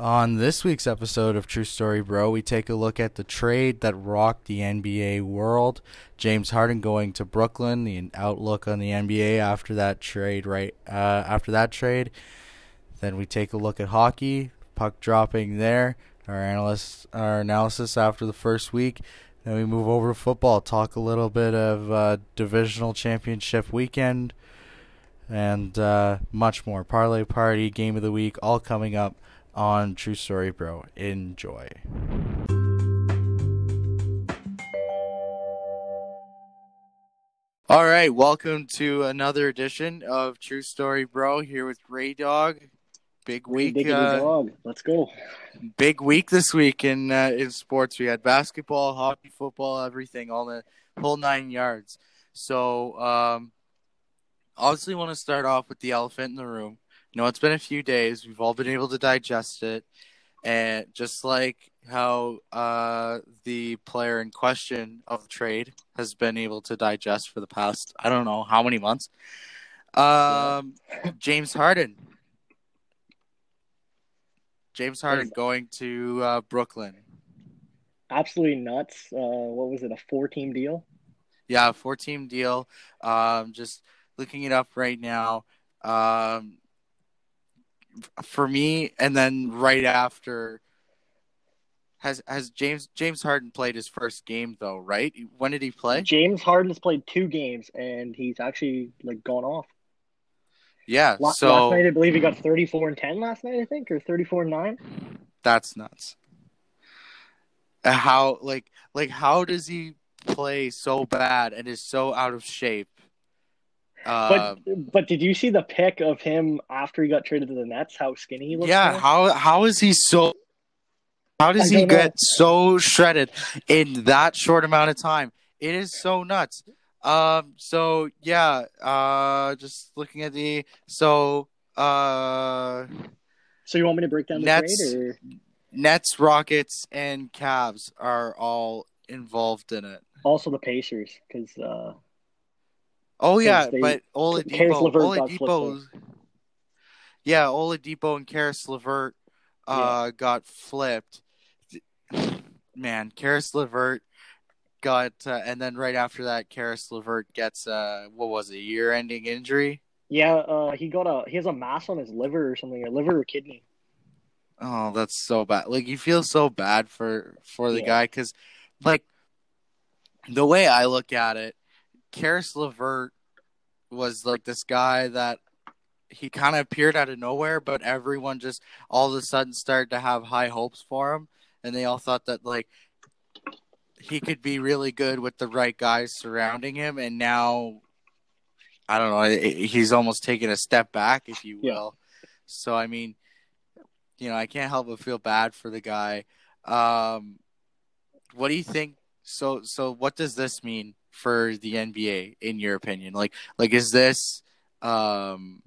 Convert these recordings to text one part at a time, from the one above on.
On this week's episode of True Story Bro, we take a look at the trade that rocked the NBA world. James Harden going to Brooklyn, the outlook on the NBA after that trade. Right uh, after that trade, then we take a look at hockey, puck dropping there. Our analysts, our analysis after the first week. Then we move over to football, talk a little bit of uh, divisional championship weekend, and uh, much more. Parlay party, game of the week, all coming up on True Story Bro. Enjoy. All right, welcome to another edition of True Story Bro here with Ray Dog. Big week, Diggity uh, dog. Let's go. big week this week in uh, in sports. We had basketball, hockey, football, everything, all the whole nine yards. So, um, obviously, want to start off with the elephant in the room. You know, it's been a few days. We've all been able to digest it, and just like how uh, the player in question of trade has been able to digest for the past, I don't know how many months. Um, James Harden. James Harden going to uh, Brooklyn. Absolutely nuts. Uh, what was it? A four-team deal? Yeah, four team deal. Um, just looking it up right now. Um, for me, and then right after, has has James James Harden played his first game though? Right? When did he play? James Harden's played two games, and he's actually like gone off. Yeah. La- So last night, I believe he got thirty-four and ten last night. I think, or thirty-four and nine. that's nuts. Uh, How like like how does he play so bad and is so out of shape? Uh, But but did you see the pic of him after he got traded to the Nets? How skinny he looks. yeah, now? how how is he so? How does I he know. get so shredded in that short amount of time? It is so nuts. Um. So yeah. Uh. Just looking at the so uh So you want me to break down the Nets- trade, or Nets, Rockets, and Cavs are all involved in it. also the Pacers? Because uh, Oh yeah, they- but Oladipo, Oladipo, yeah, Oladipo and Caris LeVert uh, got flipped. Man, Caris LeVert got, uh, and then right after that, Caris LeVert gets uh, what was it, a year-ending injury? yeah, uh, he got a he has a mass on his liver or something, or liver or kidney. Oh, that's so bad. Like you feel so bad for for the Yeah. guy because, like, the way I look at it, Caris LeVert was like this guy that he kind of appeared out of nowhere, but everyone just all of a sudden started to have high hopes for him, and they all thought that like he could be really good with the right guys surrounding him, and now I don't know, he's almost taken a step back, if you Yeah. will. So I mean, you know, I can't help but feel bad for the guy. Um, what do you think? So, so what does this mean for the NBA, in your opinion? Like, like is this, um,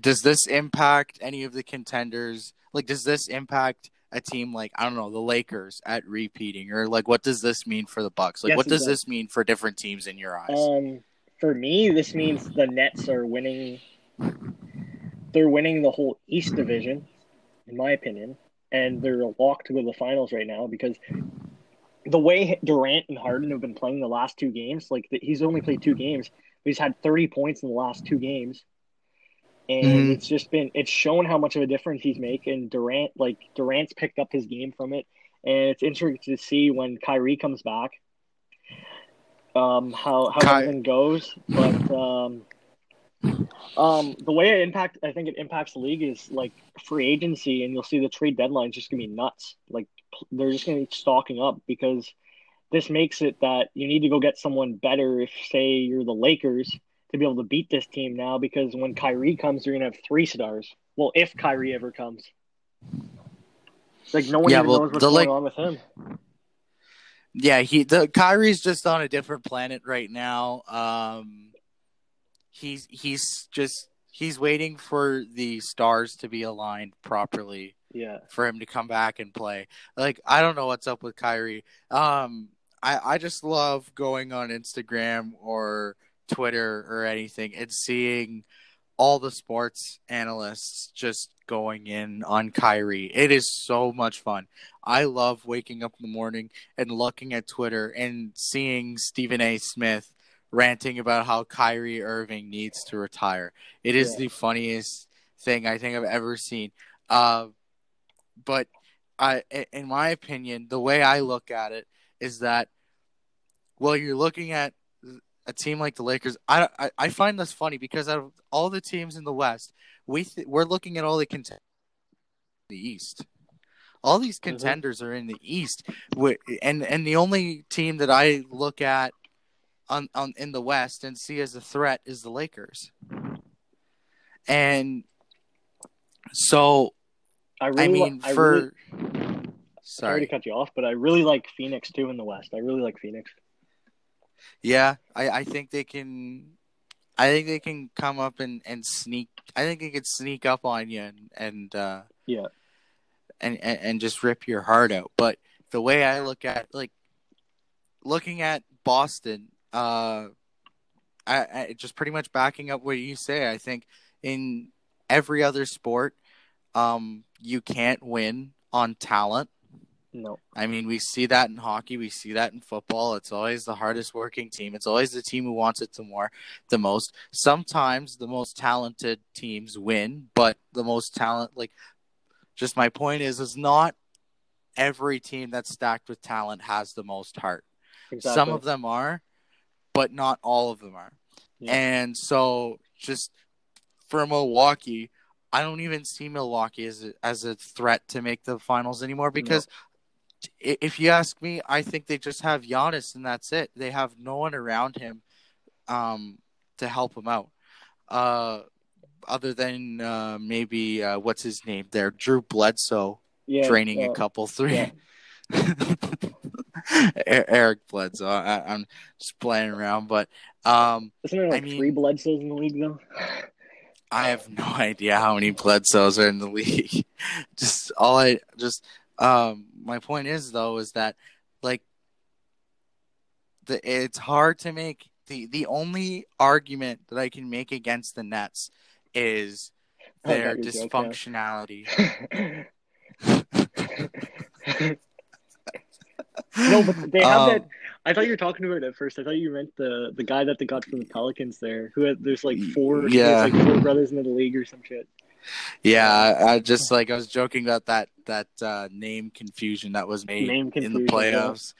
does this impact any of the contenders? Like, does this impact a team like I don't know the Lakers at repeating, or like what does this mean for the Bucks? Like, Yes, what does this mean for different teams in your eyes? Um, for me, this means the Nets are winning. They're winning the whole East Division, in my opinion, and they're a lock to go to the finals right now because the way Durant and Harden have been playing the last two games, like the, he's only played two games, but he's had thirty points in the last two games, and Mhm. it's just been it's shown how much of a difference he's making. Durant, like Durant's picked up his game from it, and it's interesting to see when Kyrie comes back um, how how Ky- everything goes. But um, um, the way it impact, I think it impacts the league is like free agency, and you'll see the trade deadline is just gonna be nuts. Like they're just gonna be stocking up because this makes it that you need to go get someone better. If say you're the Lakers to be able to beat this team now, because when Kyrie comes, you're gonna have three stars. Well, if Kyrie ever comes. Like no one Yeah, even well, knows what's going Lak- on with him. Yeah, he the Kyrie's just on a different planet right now. Um he's he's just he's waiting for the stars to be aligned properly Yeah. for him to come back and play. Like I don't know what's up with Kyrie. Um I I just love going on Instagram or Twitter or anything and seeing all the sports analysts just going in on Kyrie. It is so much fun. I love waking up in the morning and looking at Twitter and seeing Stephen A. Smith ranting about how Kyrie Irving needs to retire. It is Yeah. the funniest thing I think I've ever seen. Uh, but I, in my opinion, the way I look at it is that, well, you're looking at a team like the Lakers. I, I, I find this funny because out of all the teams in the West, we th- we're looking at all the contenders in the East. All these Mm-hmm. contenders are in the East, and and the only team that I look at on, on in the West and see as a threat is the Lakers. And so I really, I li- mean, I really, sorry to cut you off, but I really like Phoenix too in the West. I really like Phoenix. yeah, I, I think they can. I think they can come up and, and sneak. I think they could sneak up on you and and uh, Yeah, and, and and just rip your heart out. But the way I look at like looking at Boston, uh, I, I just pretty much backing up what you say. I think in every other sport, um, you can't win on talent. no, I mean, we see that in hockey. We see that in football. It's always the hardest working team. It's always the team who wants it the more, the most. Sometimes the most talented teams win, but the most talent, like, just my point is, is not every team that's stacked with talent has the most heart. exactly. Some of them are, but not all of them are. Yeah. And so, just for Milwaukee, I don't even see Milwaukee as a, as a threat to make the finals anymore because i if you ask me, I think they just have Giannis and that's it. They have no one around him um, to help him out. Uh, other than uh, maybe uh, what's his name there, Drew Bledsoe, yeah, draining a couple three. yeah. Eric Bledsoe. I, I'm just playing around, but um, Isn't there like I mean- three Bledsoes in the league though? I have no idea how many Bledsoes are in the league. just all I just um my point is though is that like the it's hard to make the the only argument that I can make against the Nets is their your joke now. dysfunctionality. no, but they have Um, that. I thought you were talking about it at first. I thought you meant the the guy that they got from the Pelicans there, who had there's like four, Yeah. like four brothers in the league or some shit. Yeah, I, just like I was joking about that that uh, name confusion that was made in the confusion, yeah. playoffs.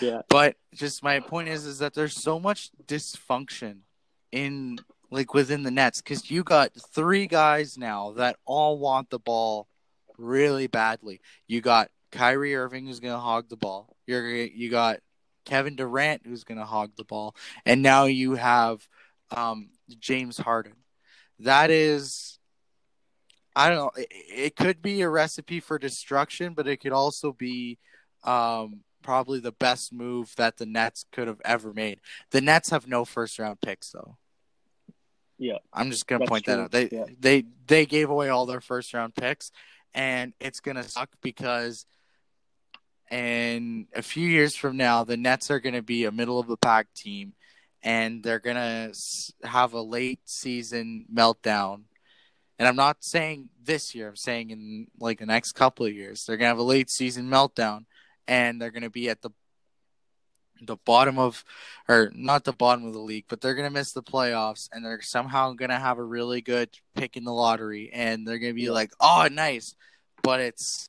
Yeah, But just my point is is that there's so much dysfunction in like within the Nets cuz you got three guys now that all want the ball really badly. You got Kyrie Irving who's going to hog the ball. You're you got Kevin Durant who's going to hog the ball and now you have um, James Harden. That is I don't know. It, it could be a recipe for destruction, but it could also be um, probably the best move that the Nets could have ever made. The Nets have no first round picks, though. Yeah. I'm just gonna point that out. They Yeah. they they gave away all their first round picks, and it's gonna suck because in a few years from now, the Nets are gonna be a middle of the pack team, and they're gonna have a late season meltdown. And I'm not saying this year. I'm saying in like the next couple of years, they're gonna have a late season meltdown, and they're gonna be at the the bottom of, or not the bottom of the league, but they're gonna miss the playoffs, and they're somehow gonna have a really good pick in the lottery, and they're gonna be like, "Oh, nice," but it's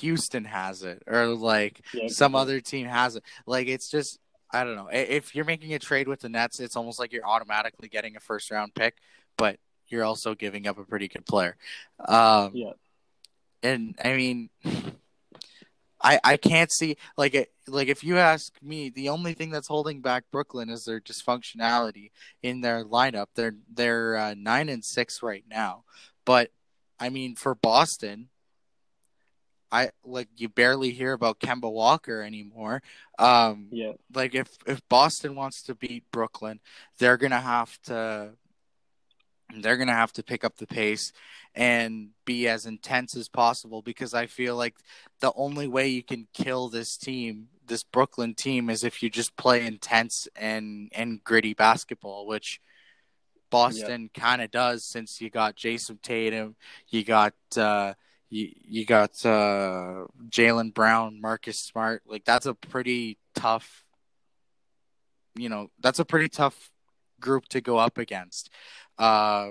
Houston has it, or like yeah. some other team has it. Like it's just I don't know. If you're making a trade with the Nets, it's almost like you're automatically getting a first round pick, but you're also giving up a pretty good player. Um, Yeah. and I mean, I I can't see like it like if you ask me, the only thing that's holding back Brooklyn is their dysfunctionality in their lineup. They're they're uh, nine and six right now, but I mean for Boston. I like you barely hear about Kemba Walker anymore. Um, Yeah, like if if Boston wants to beat Brooklyn, they're gonna have to they're gonna have to pick up the pace and be as intense as possible because I feel like the only way you can kill this team, this Brooklyn team, is if you just play intense and and gritty basketball, which Boston kind of does since you got Jayson Tatum, you got uh, you you got uh, Jaylen Brown, Marcus Smart. Like that's a pretty tough, you know, that's a pretty tough group to go up against. Uh,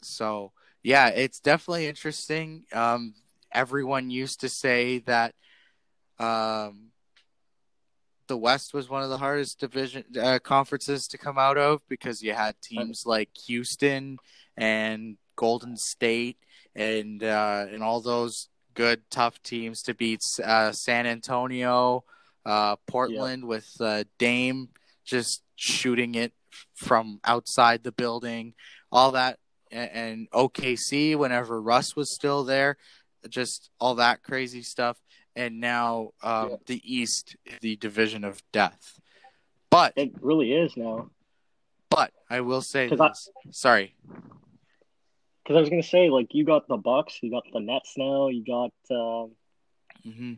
so yeah, it's definitely interesting. Um, everyone used to say that um, the West was one of the hardest division uh, conferences to come out of because you had teams like Houston and Golden State and uh, and all those good tough teams to beat uh, San Antonio, uh, Portland with uh, Dame just shooting it from outside the building, all that, and, and OKC whenever Russ was still there, just all that crazy stuff. And now um, yeah. the East, the division of death. But it really is now. But I will say this. I, sorry. Because I was gonna say, like, you got the Bucks, you got the Nets now, you got, um, mm-hmm.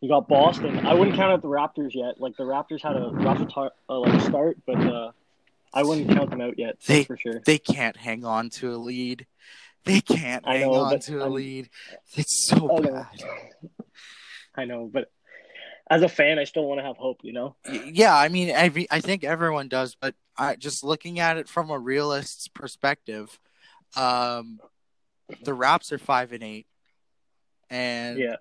you got Boston. I wouldn't count out the Raptors yet. Like the Raptors had a rough tar- uh, like start, but uh, I wouldn't count them out yet. They for sure. They can't hang on to a lead. They can't hang know, on to a I'm, lead. It's so I bad. I know, but as a fan, I still want to have hope. You know. Yeah, I mean, I I think everyone does, but I, just looking at it from a realist's perspective, um, the Raps are five and eight, and yeah,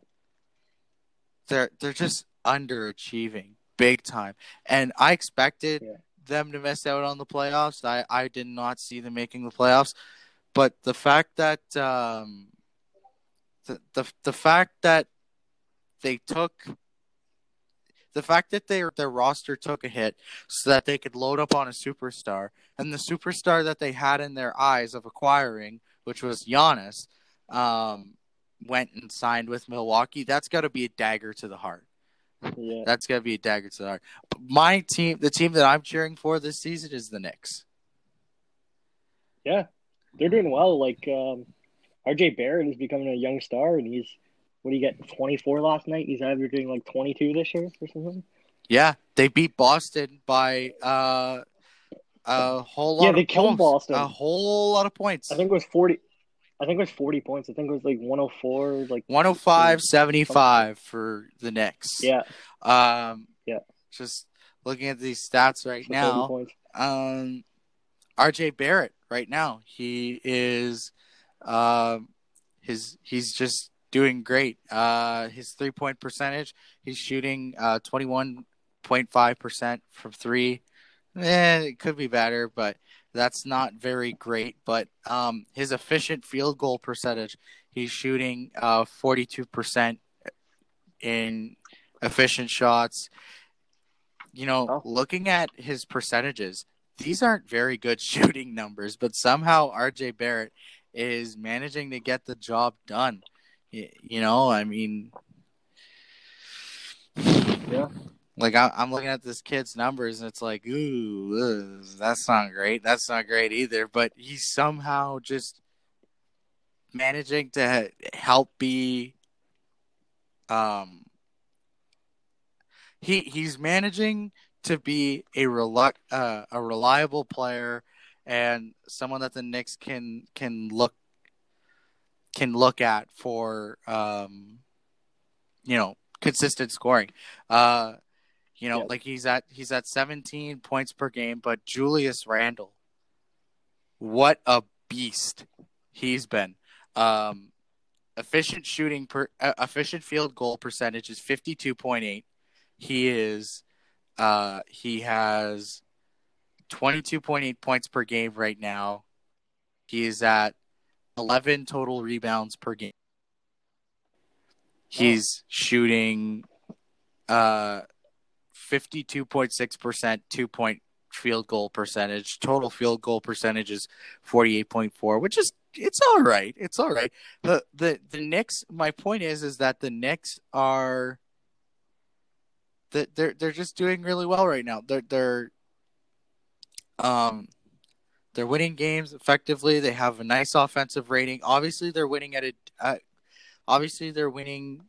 they're they're just underachieving big time, and I expected. Yeah them to miss out on the playoffs. I, I did not see them making the playoffs, but the fact that um, the, the the fact that they took the fact that their their roster took a hit so that they could load up on a superstar, and the superstar that they had in their eyes of acquiring, which was Giannis, um, went and signed with Milwaukee. That's got to be a dagger to the heart. Yeah. That's got to be a dagger to the heart. My team, the team that I'm cheering for this season is the Knicks. Yeah, they're doing well. Like um, RJ Barrett is becoming a young star, and he's what do you get? 24 last night. He's averaging like 22 this year or something. Yeah, they beat Boston by uh, a whole lot. Yeah, they killed points. Boston. A whole lot of points. I think it was 40. I think it was 40 points. I think it was like 104, like 105, 75 for the Knicks. Yeah. Um, yeah. Just looking at these stats right now. Um, RJ Barrett right now, he is, um, his he's just doing great. Uh, his three point percentage, he's shooting uh 21.5 percent from three. Eh, it could be better, but that's not very great, but um, his efficient field goal percentage, he's shooting uh, 42% in efficient shots. You know, oh. looking at his percentages, these aren't very good shooting numbers, but somehow RJ Barrett is managing to get the job done. You know, I mean, yeah. Like I, am looking at this kid's numbers, and it's like, ooh, that's not great. That's not great either. But he's somehow just managing to help be. Um. He he's managing to be a relu- uh, a reliable player and someone that the Knicks can can look can look at for um you know consistent scoring. Uh you know, like he's at he's at 17 points per game, but Julius Randle, what a beast he's been. Um, efficient shooting per uh, efficient field goal percentage is 52.8. He is uh he has 22.8 points per game right now. He is at 11 total rebounds per game. He's shooting uh 52.6% two point field goal percentage. Total field goal percentage is 48.4, which is it's all right. It's all right. The the the Knicks my point is is that the Knicks are that they're they're just doing really well right now. They're they're um they're winning games effectively. They have a nice offensive rating. Obviously, they're winning at a. Obviously, they're winning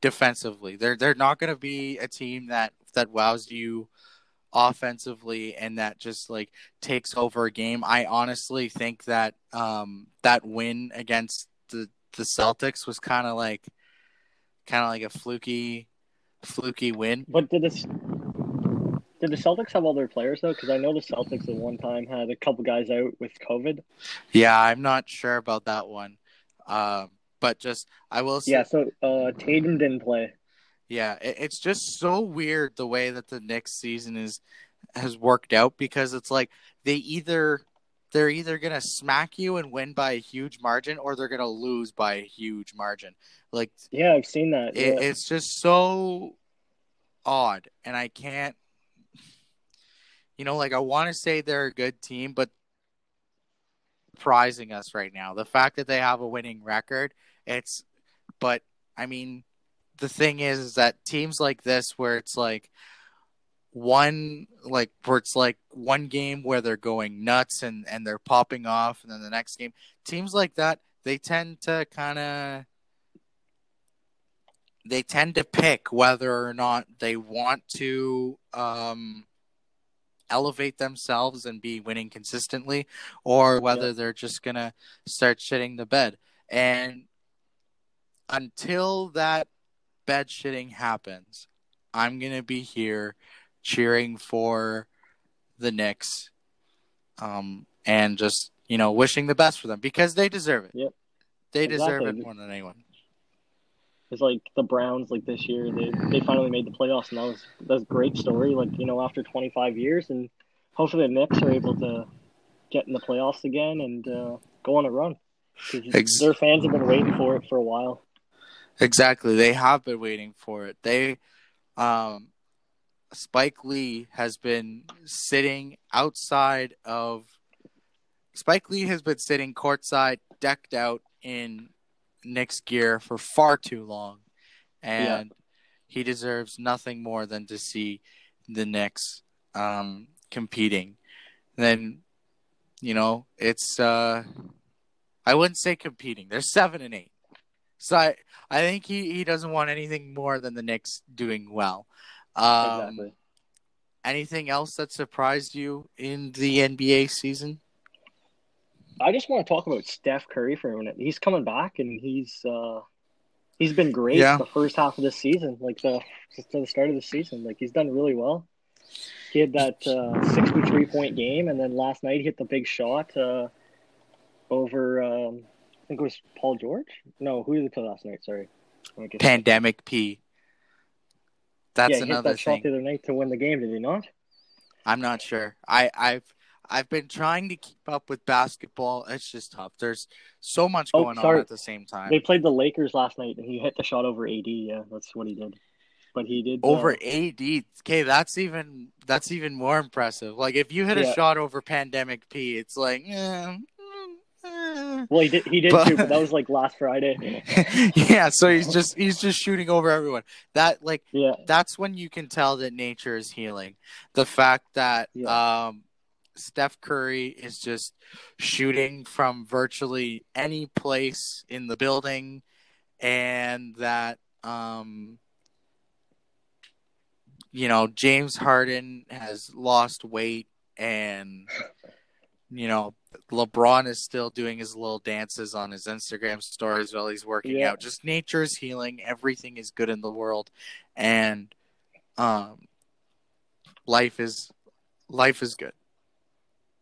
defensively. They're they're not going to be a team that that wows you offensively and that just like takes over a game. I honestly think that um that win against the the Celtics was kind of like kind of like a fluky fluky win. But did this did the Celtics have all their players though? Because I know the Celtics at one time had a couple guys out with COVID. Yeah, I'm not sure about that one. Um, but just I will say, Yeah, so uh, Tatum didn't play. yeah, it, it's just so weird the way that the Knicks season is has worked out because it's like they either they're either gonna smack you and win by a huge margin or they're gonna lose by a huge margin. Like Yeah, I've seen that. it, yeah. it's just so odd and i can't you know like i want to say they're a good team but surprising us right now. The fact that they have a winning record it's but i mean the thing is, is that teams like this where it's like one like where it's like one game where they're going nuts and and they're popping off and then the next game teams like that they tend to kind of they tend to pick whether or not they want to um, elevate themselves and be winning consistently, or whether Yeah. they're just gonna start shitting the bed. And until that bed shitting happens, I'm gonna be here cheering for the Knicks, um, and just you know wishing the best for them because they deserve it. Yep. They deserve it more than anyone. It's like the Browns, like this year, they they finally made the playoffs, and that was that's a great story. Like you know, after 25 years, and hopefully the Knicks are able to get in the playoffs again and uh, go on a run. Ex- their fans have been waiting for it for a while. Exactly. They have been waiting for it. They um Spike Lee has been sitting outside of Spike Lee has been sitting courtside decked out in Knicks gear for far too long. And he deserves nothing more than to see the Knicks um competing. then you know, it's uh I wouldn't say competing. They're seven and eight. So I, I think he, he doesn't want anything more than the Knicks doing well. Um, exactly. Anything else that surprised you in the NBA season? I just want to talk about Steph Curry for a minute. He's coming back, and he's uh, he's been great Yeah. the first half of the season, like the to the start of the season. Like he's done really well. He had that uh, sixty-three point game, and then last night he hit the big shot uh, over. Um, I think it was Paul George. No, who did he play last night? Sorry. Let me get- Pandemic P. That's yeah, he hit another that shot the other night to win the game. Did he not? I'm not sure. I, I've I've been trying to keep up with basketball. It's just tough. There's so much Oh, going on at the same time. They played the Lakers last night, and he hit the shot over AD. Yeah, that's what he did. But he did uh, over AD. Okay, that's even that's even more impressive. Like if you hit a shot over Pandemic P, it's like, eh, eh. Well, he did. He did But- too, but that was like last Friday. yeah. So he's just he's just shooting over everyone. That like Yeah, that's when you can tell that nature is healing. The fact that um, Steph Curry is just shooting from virtually any place in the building, and that um, you know James Harden has lost weight, and you know LeBron is still doing his little dances on his Instagram stories while he's working Yeah. out. Just nature is healing. Everything is good in the world, and um, life is life is good.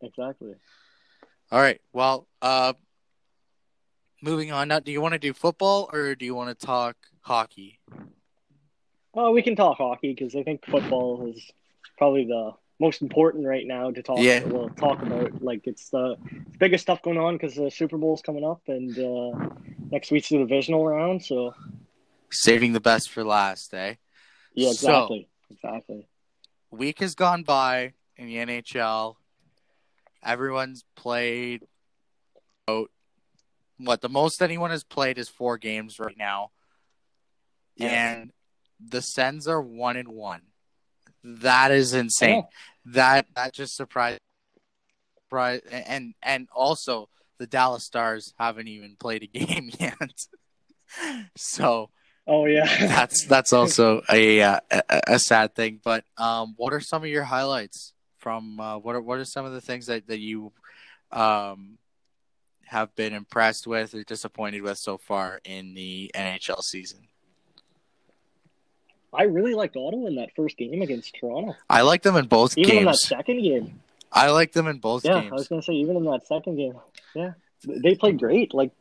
Exactly. All right. Well, uh, moving on. Now, do you want to do football or do you want to talk hockey? Well, we can talk hockey because I think football is probably the most important right now to talk. Yeah. We'll talk about like it's the biggest stuff going on because the Super Bowl's coming up and uh, next week's the divisional round. So Saving the best for last, eh? yeah, So- exactly, exactly. Week has gone by in the NHL. Everyone's played. About, what the most anyone has played is four games right now, and the Sens are one and one. That is insane. that that just surprised surprised and and also the Dallas Stars haven't even played a game yet. so Oh yeah, that's that's also a, uh, a a sad thing. But um, what are some of your highlights from uh, what are what are some of the things that that you um have been impressed with or disappointed with so far in the NHL season? I really liked Ottawa in that first game against Toronto. I like them in both Even games. in that second game. I like them in both Yeah, games. I was gonna say even in that second game. Yeah, they played great. Like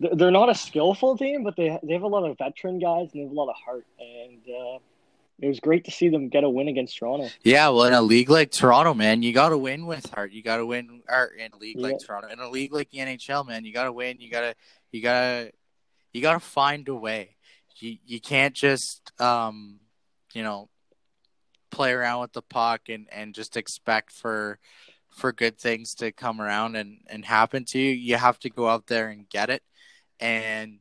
they're they're not a skillful team, but they they have a lot of veteran guys and they have a lot of heart. And uh, it was great to see them get a win against Toronto. Yeah, well, in a league like Toronto, man, you got to win with heart. You got to win, or in a league like Toronto, in a league like the NHL, man, you got to win. You gotta, you gotta, you gotta find a way. You you can't just, um, you know, play around with the puck and and just expect for for good things to come around and and happen to you. You have to go out there and get it, and.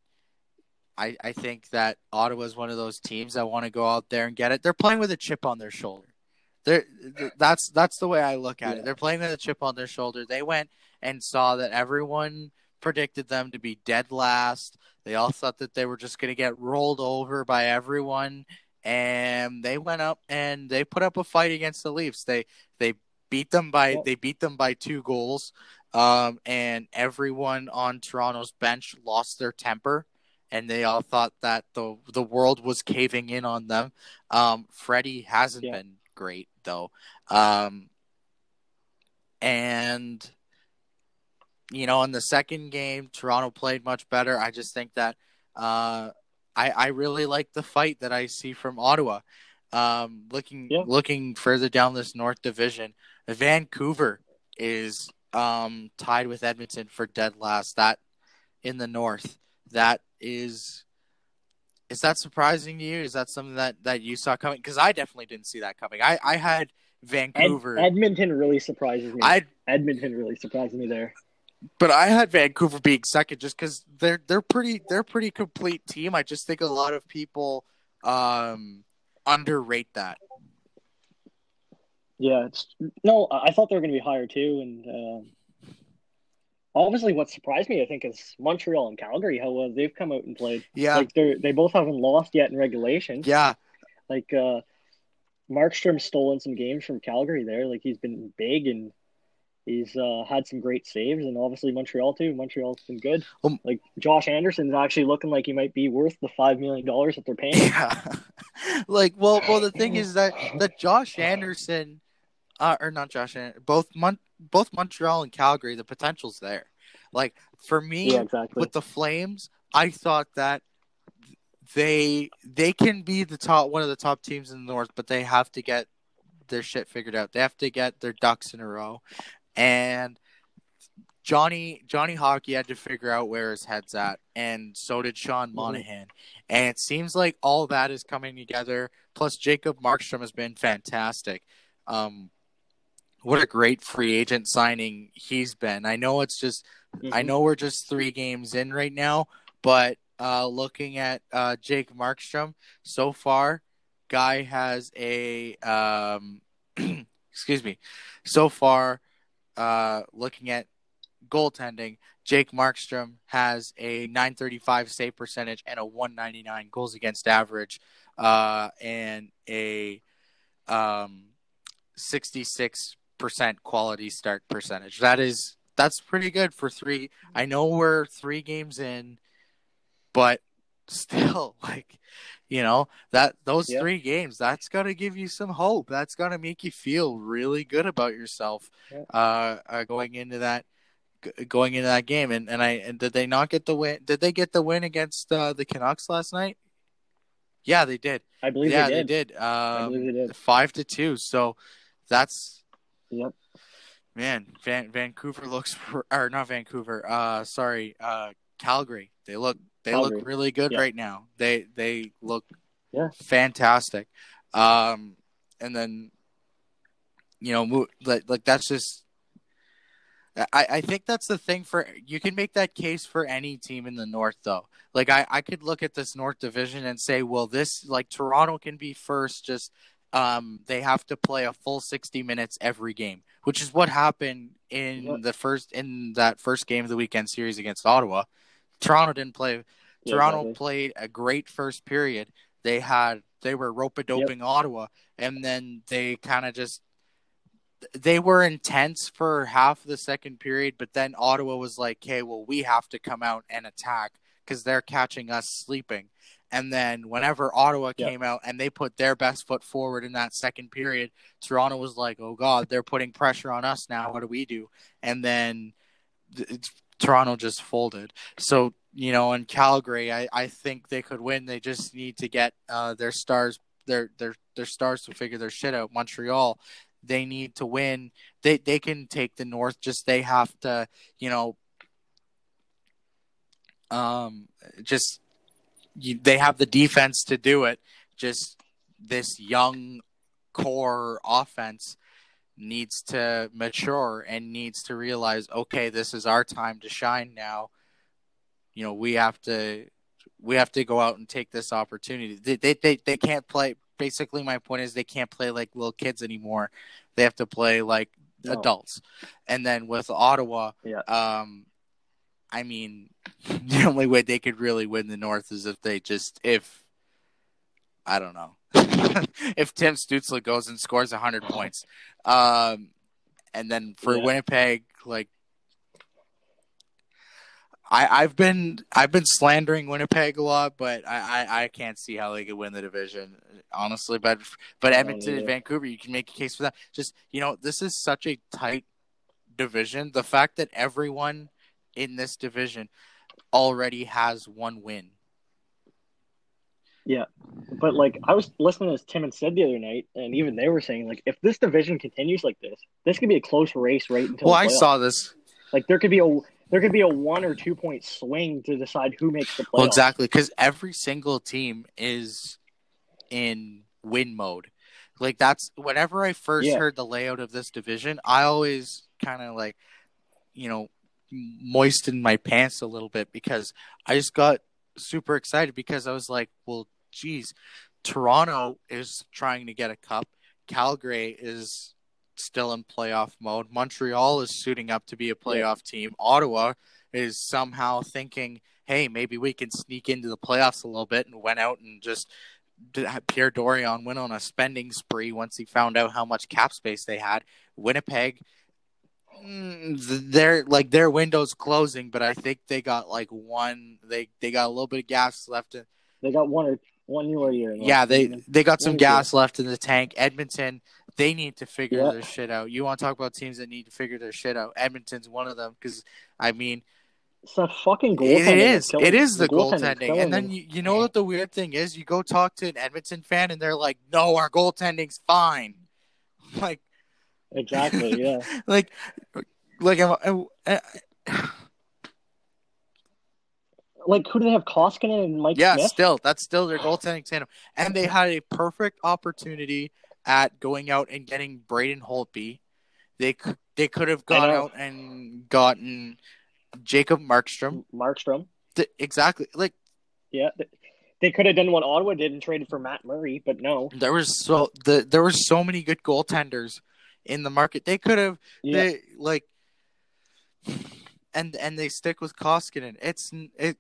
I, I think that Ottawa is one of those teams that want to go out there and get it. They're playing with a chip on their shoulder. They're, that's that's the way I look at Yeah. it. They're playing with a chip on their shoulder. They went and saw that everyone predicted them to be dead last. They all thought that they were just going to get rolled over by everyone, and they went up and they put up a fight against the Leafs. They they beat them by Yeah. they beat them by two goals, um, and everyone on Toronto's bench lost their temper and they all thought that the the world was caving in on them. Um, Freddie hasn't Yeah. been great though, um, and you know in the second game, Toronto played much better. I just think that uh, I I really like the fight that I see from Ottawa. Um, looking Yeah. looking further down this North Division, Vancouver is um, tied with Edmonton for dead last. That in the North that is is that surprising to you is that something that that you saw coming because i definitely didn't see that coming i i had Ed- vancouver Edmonton really surprises me. i Edmonton really surprises me there. but i had vancouver being second just because they're they're pretty they're pretty complete team i just think a lot of people um underrate that Yeah, it's no. I I thought they were going to be higher too, and um obviously, what surprised me, I think, is Montreal and Calgary. How well they've come out and played. yeah Like they they both haven't lost yet in regulation. yeah Like uh, Markstrom's stolen some games from Calgary there. Like he's been big and he's uh, had some great saves, and obviously Montreal too. Montreal's been good. Um, like Josh Anderson's actually looking like he might be worth the five million dollars that they're paying. yeah like well well the thing is that that josh anderson uh, or not josh anderson both Mon- both montreal and calgary the potential's there like for me yeah, exactly. with the Flames, I thought that they they can be the top one of the top teams in the North, but they have to get their shit figured out. They have to get their ducks in a row. And Johnny Johnny Hockey had to figure out where his head's at, and so did Sean Monahan. And it seems like all that is coming together. Plus, Jacob Markstrom has been fantastic. Um, what a great free agent signing he's been. I know it's just I Mhm. know we're just three games in right now, but uh, looking at uh, Jake Markstrom so far, guy has a um, excuse me. So far, uh, looking at goaltending, Jake Markstrom has a 935 save percentage and a 199 goals against average, uh, and a um, 66 percent quality start percentage. That is that's pretty good for three. I know we're three games in, but still, like you know that those Yeah. three games, that's gonna give you some hope. That's gonna make you feel really good about yourself, Yeah. uh, uh, going into that going into that game. And and I and did they not get the win? Did they get the win against uh, the Canucks last night? Yeah, they did. I believe yeah, they they did. did. I Um, believe they did. five to two. So that's Yep. man. Van Vancouver looks or not Vancouver. Uh, sorry, uh, Calgary. They look they Calgary. look really good Yeah. right now. They they look Yeah. fantastic. Um, and then you know, mo- like like that's just. I, I think that's the thing for you can make that case for any team in the north though. Like I, I could look at this North Division and say, well, this like Toronto can be first. Just um, they have to play a full sixty minutes every game, which is what happened in Yep. the first in that first game of the weekend series against Ottawa. Toronto didn't play. Yeah, Toronto exactly. played a great first period. They had they were rope a doping Ottawa, and then they kind of just they were intense for half the second period, but then Ottawa was like, "Okay, well, we have to come out and attack because they're catching us sleeping." And then whenever Ottawa Yeah. came out and they put their best foot forward in that second period, Toronto was like, "Oh God, they're putting pressure on us now. What do we do?" And then th- Toronto just folded. So you know, in Calgary, I, I think they could win. They just need to get uh, their stars their their their stars to figure their shit out. Montreal, they need to win. They they can take the North. Just they have to, you know, um, just you, they have the defense to do it. Just this young core offense needs to mature and needs to realize, okay, this is our time to shine now. You know, we have to we have to go out and take this opportunity. They they they, they can't play basically my point is they can't play like little kids anymore. They have to play like No. adults. And then with Ottawa, Yeah. um I mean the only way they could really win the North is if they just if I don't know. if Tim Stützle goes and scores 100 points. Um and then for Yeah. Winnipeg like I, I've been I've been slandering Winnipeg a lot, but I, I, I can't see how they could win the division, honestly. But but Edmonton and. Vancouver, you can make a case for that. Just you know, this is such a tight division. The fact that everyone in this division already has one win. Yeah. But like I was listening to Tim and Sid the other night, and even they were saying like if this division continues like this, this could be a close race right until. Well, I saw this. like there could be a there could be a one or two point swing to decide who makes the playoffs. Well, exactly, because every single team is in win mode. Like that's whenever I first Yeah. heard the layout of this division, I always kind of like, you know, moistened my pants a little bit because I just got super excited because I was like, well, geez, Toronto is trying to get a cup. Calgary is still in playoff mode. Montreal is suiting up to be a playoff team. Ottawa is somehow thinking, hey, maybe we can sneak into the playoffs a little bit and went out and just Pierre Dorion went on a spending spree once he found out how much cap space they had. Winnipeg, Mm, their like their window's closing, but I think they got like one. They they got a little bit of gas left. In, They got one or one more year. yeah, they they got some gas left in the tank. Edmonton, they need to figure Yeah. their shit out. You want to talk about teams that need to figure their shit out? Edmonton's one of them because I mean It's that fucking it goaltending. is. that's killing It is the goaltending's goaltending. And then you, you know what the weird thing is? You go talk to an Edmonton fan and they're like, "No, our goaltending's fine." Like, exactly, yeah. like, like, am I- I- eh, Like who do they have? Koskinen and Mike yeah, Smith. still that's still their goaltending tandem, and they had a perfect opportunity at going out and getting Braden Holtby. They could they could have gone out and gotten Jacob Markstrom. Markstrom. Th- exactly, like Yeah, They- they could have done what Ottawa did and traded for Matt Murray, but no. there was so the there were so many good goaltenders in the market. They could have Yeah, they like and and they stick with Koskinen. It's it.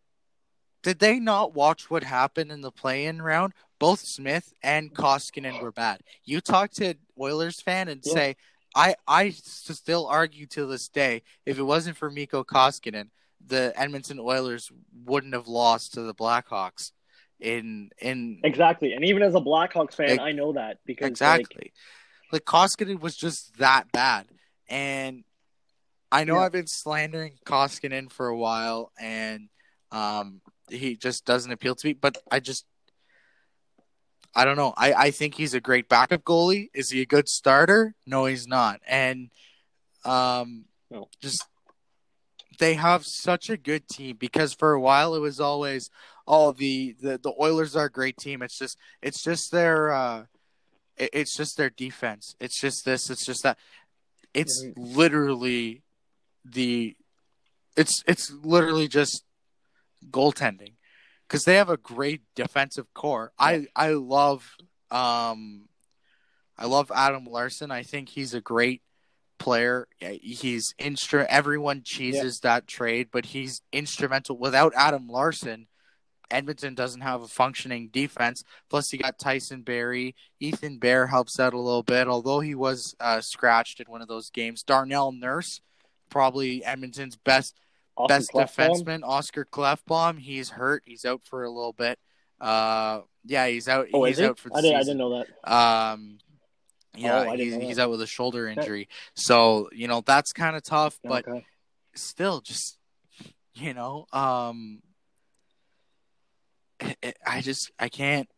Did they not watch what happened in the play-in round? Both Smith and Koskinen were bad. You talk to Oilers fan and Yeah. say, I I still argue to this day, if it wasn't for Mikko Koskinen, the Edmonton Oilers wouldn't have lost to the Blackhawks. In in exactly. And even as a Blackhawks fan, Like- I know that because Exactly. Like, Koskinen was just that bad. And I know Yeah. I've been slandering Koskinen for a while and um he just doesn't appeal to me, but I just I don't know. I, I think he's a great backup goalie. Is he a good starter? No, he's not. And um No. just they have such a good team because for a while it was always oh the, the the Oilers are a great team. It's just it's just their uh it- it's just their defense. It's just this. It's just that. It's Mhm. literally the. It's it's literally just goaltending, because they have a great defensive core. I I love um, I love Adam Larsson. I think he's a great player. He's instru Everyone cheeses that trade, but he's instrumental. Without Adam Larsson, Edmonton doesn't have a functioning defense. Plus, you got Tyson Barrie. Ethan Bear helps out a little bit, although he was uh, scratched in one of those games. Darnell Nurse, probably Edmonton's best best Klefbom? defenseman. Oscar Klefbom, he's hurt. He's out for a little bit. Uh, yeah, he's out. Oh, he's is he? out for the I, did, I season. didn't know that. Um, yeah, Oh, he's, know he's out with a shoulder injury. So you know that's kind of tough, but okay. still, just you know, um, I- just I can't.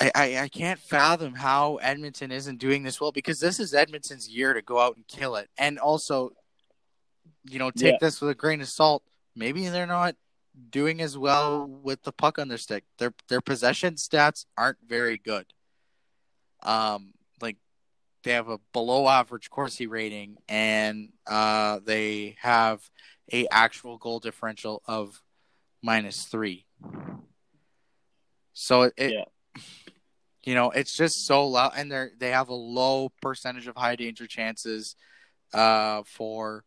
I, I, I can't fathom how Edmonton isn't doing this well because this is Edmonton's year to go out and kill it. And also, you know, take Yeah. this with a grain of salt. Maybe they're not doing as well with the puck on their stick. Their their possession stats aren't very good. Um, they have a below average Corsi rating, and uh, they have a actual goal differential of minus three. So it, Yeah. you know, it's just so low, and they they have a low percentage of high danger chances, uh, for,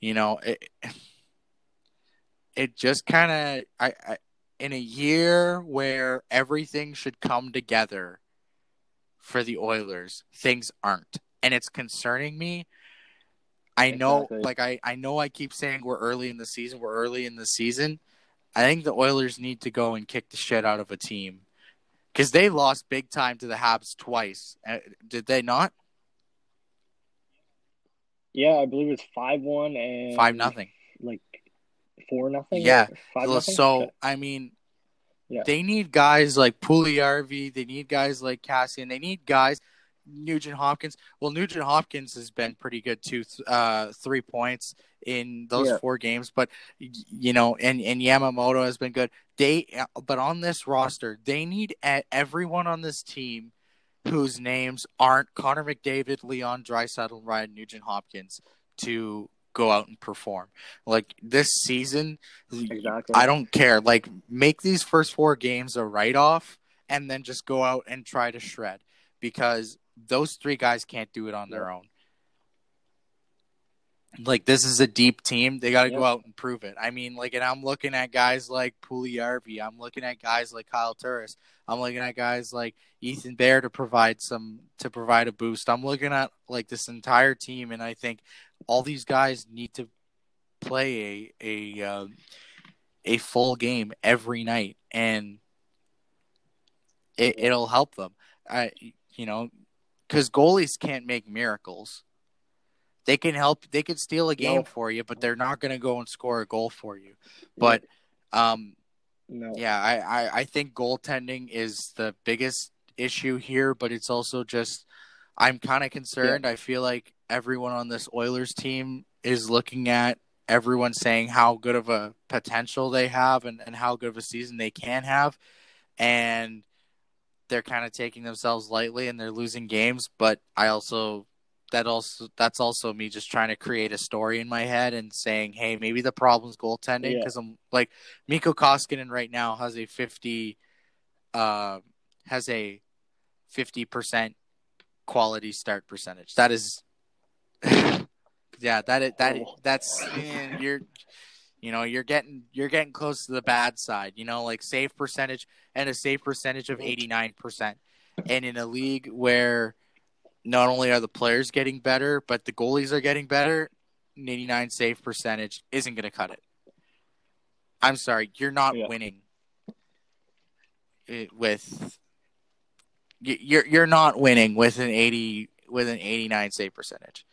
you know, it. It just kind of I, I in a year where everything should come together for the Oilers, things aren't, and it's concerning me. I know, Exactly. like I, I know, I keep saying we're early in the season. We're early in the season. I think the Oilers need to go and kick the shit out of a team because they lost big time to the Habs twice. Uh, did they not? Yeah, I believe it's five one and Five nothing. like four nothing. Yeah. five nothing. so I mean, Yeah. they need guys like Puljujarvi. They need guys like Kassian. They need guys. Nugent Hopkins. Well, Nugent Hopkins has been pretty good too. Uh, three points in those Yeah. four games, but you know, and and Yamamoto has been good. They, but on this roster, they need everyone on this team whose names aren't Connor McDavid, Leon and Ryan Nugent Hopkins to go out and perform. Like this season, exactly. I don't care. Like, make these first four games a write off and then just go out and try to shred because those three guys can't do it on their own. Like, this is a deep team. They got to go out and prove it. I mean, like, and I'm looking at guys like Puljujarvi. I'm looking at guys like Kyle Turris. I'm looking at guys like Ethan Bear to provide some, to provide a boost. I'm looking at, like, this entire team, and I think all these guys need to play a, a, um, a full game every night and it, it'll help them i you know because goalies can't make miracles they can help they can steal a game No. for you but they're not going to go and score a goal for you. But um no. yeah I, I i think goaltending is the biggest issue here but it's also just i'm kind of concerned i feel like everyone on this oilers team is looking at everyone saying how good of a potential they have and, and how good of a season they can have. And they're kind of taking themselves lightly and they're losing games but i also that also that's also me just trying to create a story in my head and saying hey maybe the problem's goaltending Yeah. because i'm like Mikko Koskinen right now has a 50 uh, has a 50% quality start percentage that is yeah that is, that Oh. that's eh, you're you know you're getting you're getting close to the bad side you know like save percentage and a save percentage of 89% and in a league where not only are the players getting better but the goalies are getting better an 89 save percentage isn't going to cut it i'm sorry you're not Yeah. winning with you're you're not winning with an 80 with an 89 save percentage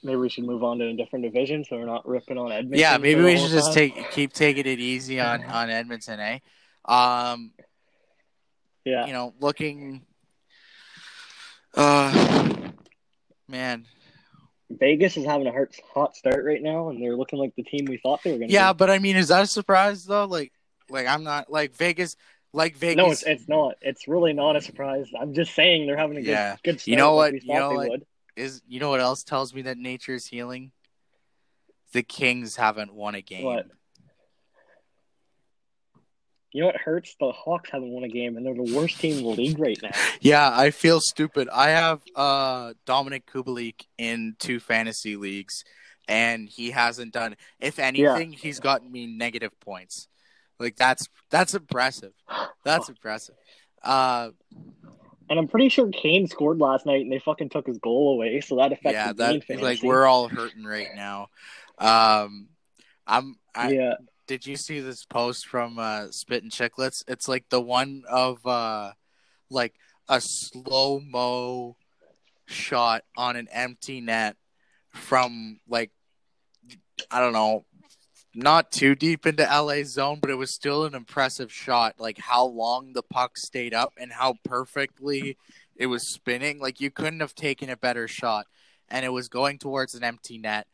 Maybe we should move on to a different division so we're not ripping on Edmonton. yeah maybe we should just time. take keep taking it easy on on edmonton eh um Yeah. you know, looking. Uh, man, Vegas is having a hot, hot start right now, and they're looking like the team we thought they were going to yeah, but I mean, is that a surprise though? Like, like I'm not like Vegas, like Vegas. No, it's, it's not. It's really not a surprise. I'm just saying they're having a good, Yeah. good start. You know like what? We You know what? is you know what else tells me that nature is healing? The Kings haven't won a game. What? You know what hurts? The Hawks haven't won a game, and they're the worst team in the league right now. Yeah, I feel stupid. I have uh Dominik Kubalik in two fantasy leagues. and he hasn't done. If anything, yeah. he's gotten me negative points. Like that's that's impressive. That's impressive. Uh, and I'm pretty sure Kane scored last night, and they fucking took his goal away, so that affected yeah, that like we're all hurting right now. Um, I'm I, yeah. Did you see this post from uh, Spittin' Chicklets? It's like the one of uh, like a slow mo shot on an empty net from like I don't know, not too deep into LA zone, but it was still an impressive shot. Like how long the puck stayed up and how perfectly it was spinning. Like you couldn't have taken a better shot. And it was going towards an empty net.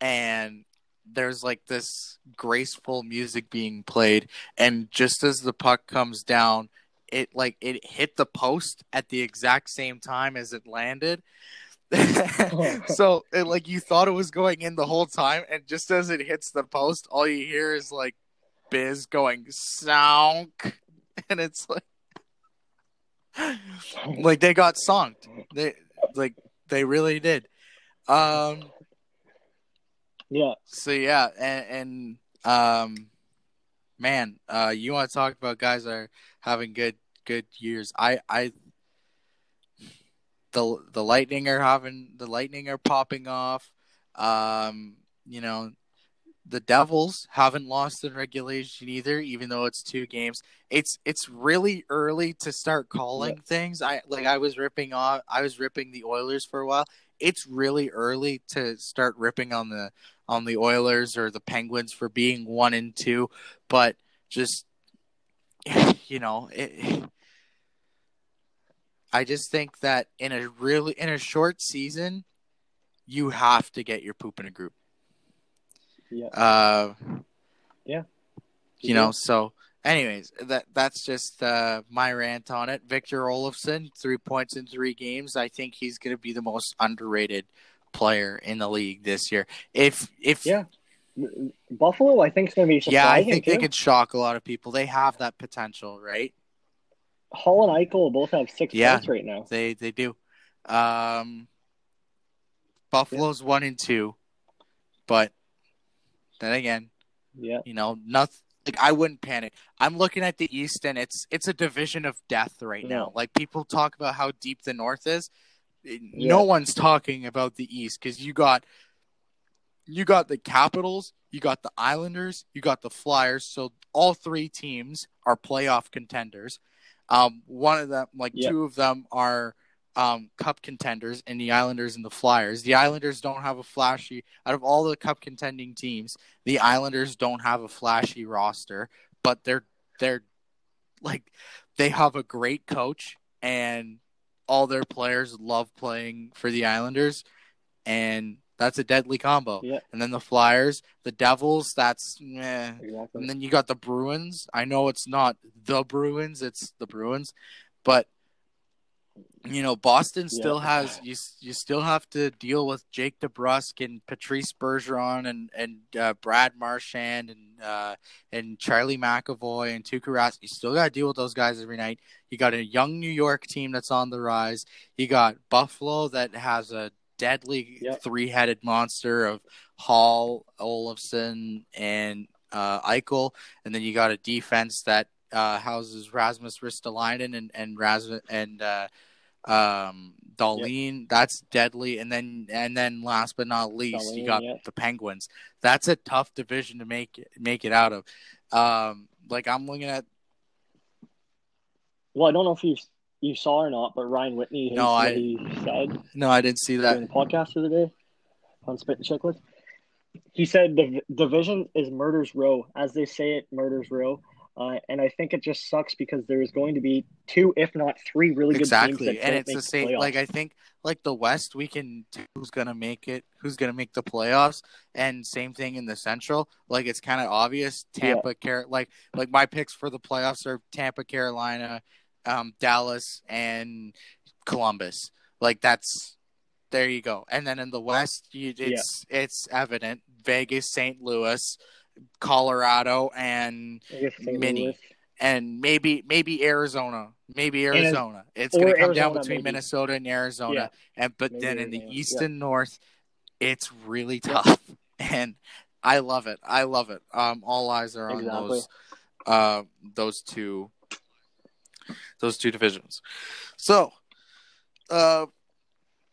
And there's like this graceful music being played. And just as the puck comes down, it like it hit the post at the exact same time as it landed. so it, like you thought it was going in the whole time, and just as it hits the post, all you hear is like Biz going sonk, and it's like like they got sonked. They like they really did. Um. Yeah. So yeah, and, and um, man, uh, you want to talk about guys that are having good good years? I I the the lightning are having the lightning are popping off. Um, you know, the Devils haven't lost in regulation either, even though it's two games. It's it's really early to start calling yeah. things. I like I was ripping off I was ripping the Oilers for a while. It's really early to start ripping on the on the Oilers or the Penguins for being one and two, but just you know, it, I just think that in a really in a short season, you have to get your poop in a group. Yeah. Uh, yeah. You know, so anyways, that that's just uh, my rant on it. Victor Olofsson, three points in three games. I think he's going to be the most underrated player in the league this year. If if yeah, Buffalo, I think is going to be yeah, I think too. they could shock a lot of people. They have that potential, right? Hall and Eichel both have six yeah, points right now. They they do. Um, Buffalo's yeah. one and two, but then again, yeah, you know, nothing. Like I wouldn't panic. I'm looking at the East, and it's it's a division of death right yeah. now. Like people talk about how deep the North is. No one's talking about the East because you got you got the Capitals, you got the Islanders, you got the Flyers. So all three teams are playoff contenders. Um, one of them, like yep. two of them, are um, cup contenders in the Islanders and the Flyers. The Islanders don't have a flashy out of all the cup contending teams. The Islanders don't have a flashy roster, but they're they're like they have a great coach and all their players love playing for the Islanders and that's a deadly combo. Yeah. And then the Flyers, the Devils, that's meh. Exactly. And then you got the Bruins. I know it's not the Bruins, it's the Bruins, but you know Boston still yeah. has you. You still have to deal with Jake DeBrusk and Patrice Bergeron and and uh, Brad Marchand and uh, and Charlie McAvoy and Tuukka Rask. You still got to deal with those guys every night. You got a young New York team that's on the rise. You got Buffalo that has a deadly yep. three-headed monster of Hall, Olofsson, and uh, Eichel, and then you got a defense that uh, houses Rasmus Ristolainen and and Rasmus and uh, um, Dahlin. Yep. That's deadly, and then and then last but not least, Dahlin, you got yep. the Penguins. That's a tough division to make make it out of. Um, like I'm looking at. Well, I don't know if you you saw or not, but Ryan Whitney, no, I, he said. No, I didn't see that. In the podcast the other day on Spittin' Chicklets. He said the division is murder's row. As they say it, murder's row. Uh, and I think it just sucks because there is going to be two, if not three, really good exactly. teams. Exactly, and it's the same. The like I think, like the West, we can who's gonna make it, who's gonna make the playoffs, and same thing in the Central. Like it's kind of obvious. Tampa, yeah. Car- like like my picks for the playoffs are Tampa, Carolina, um, Dallas and Columbus. Like that's there you go. And then in the West, you, it's yeah. it's evident Vegas, St. Louis, Colorado, and Mini, and maybe maybe Arizona, maybe Arizona. And, it's going to come Arizona, down between maybe. Minnesota and Arizona. Yeah. And but maybe then in the Arizona. East yeah. and North, it's really tough, and I love it. I love it. Um, all eyes are on Exactly. those uh, those two those two divisions. So, uh,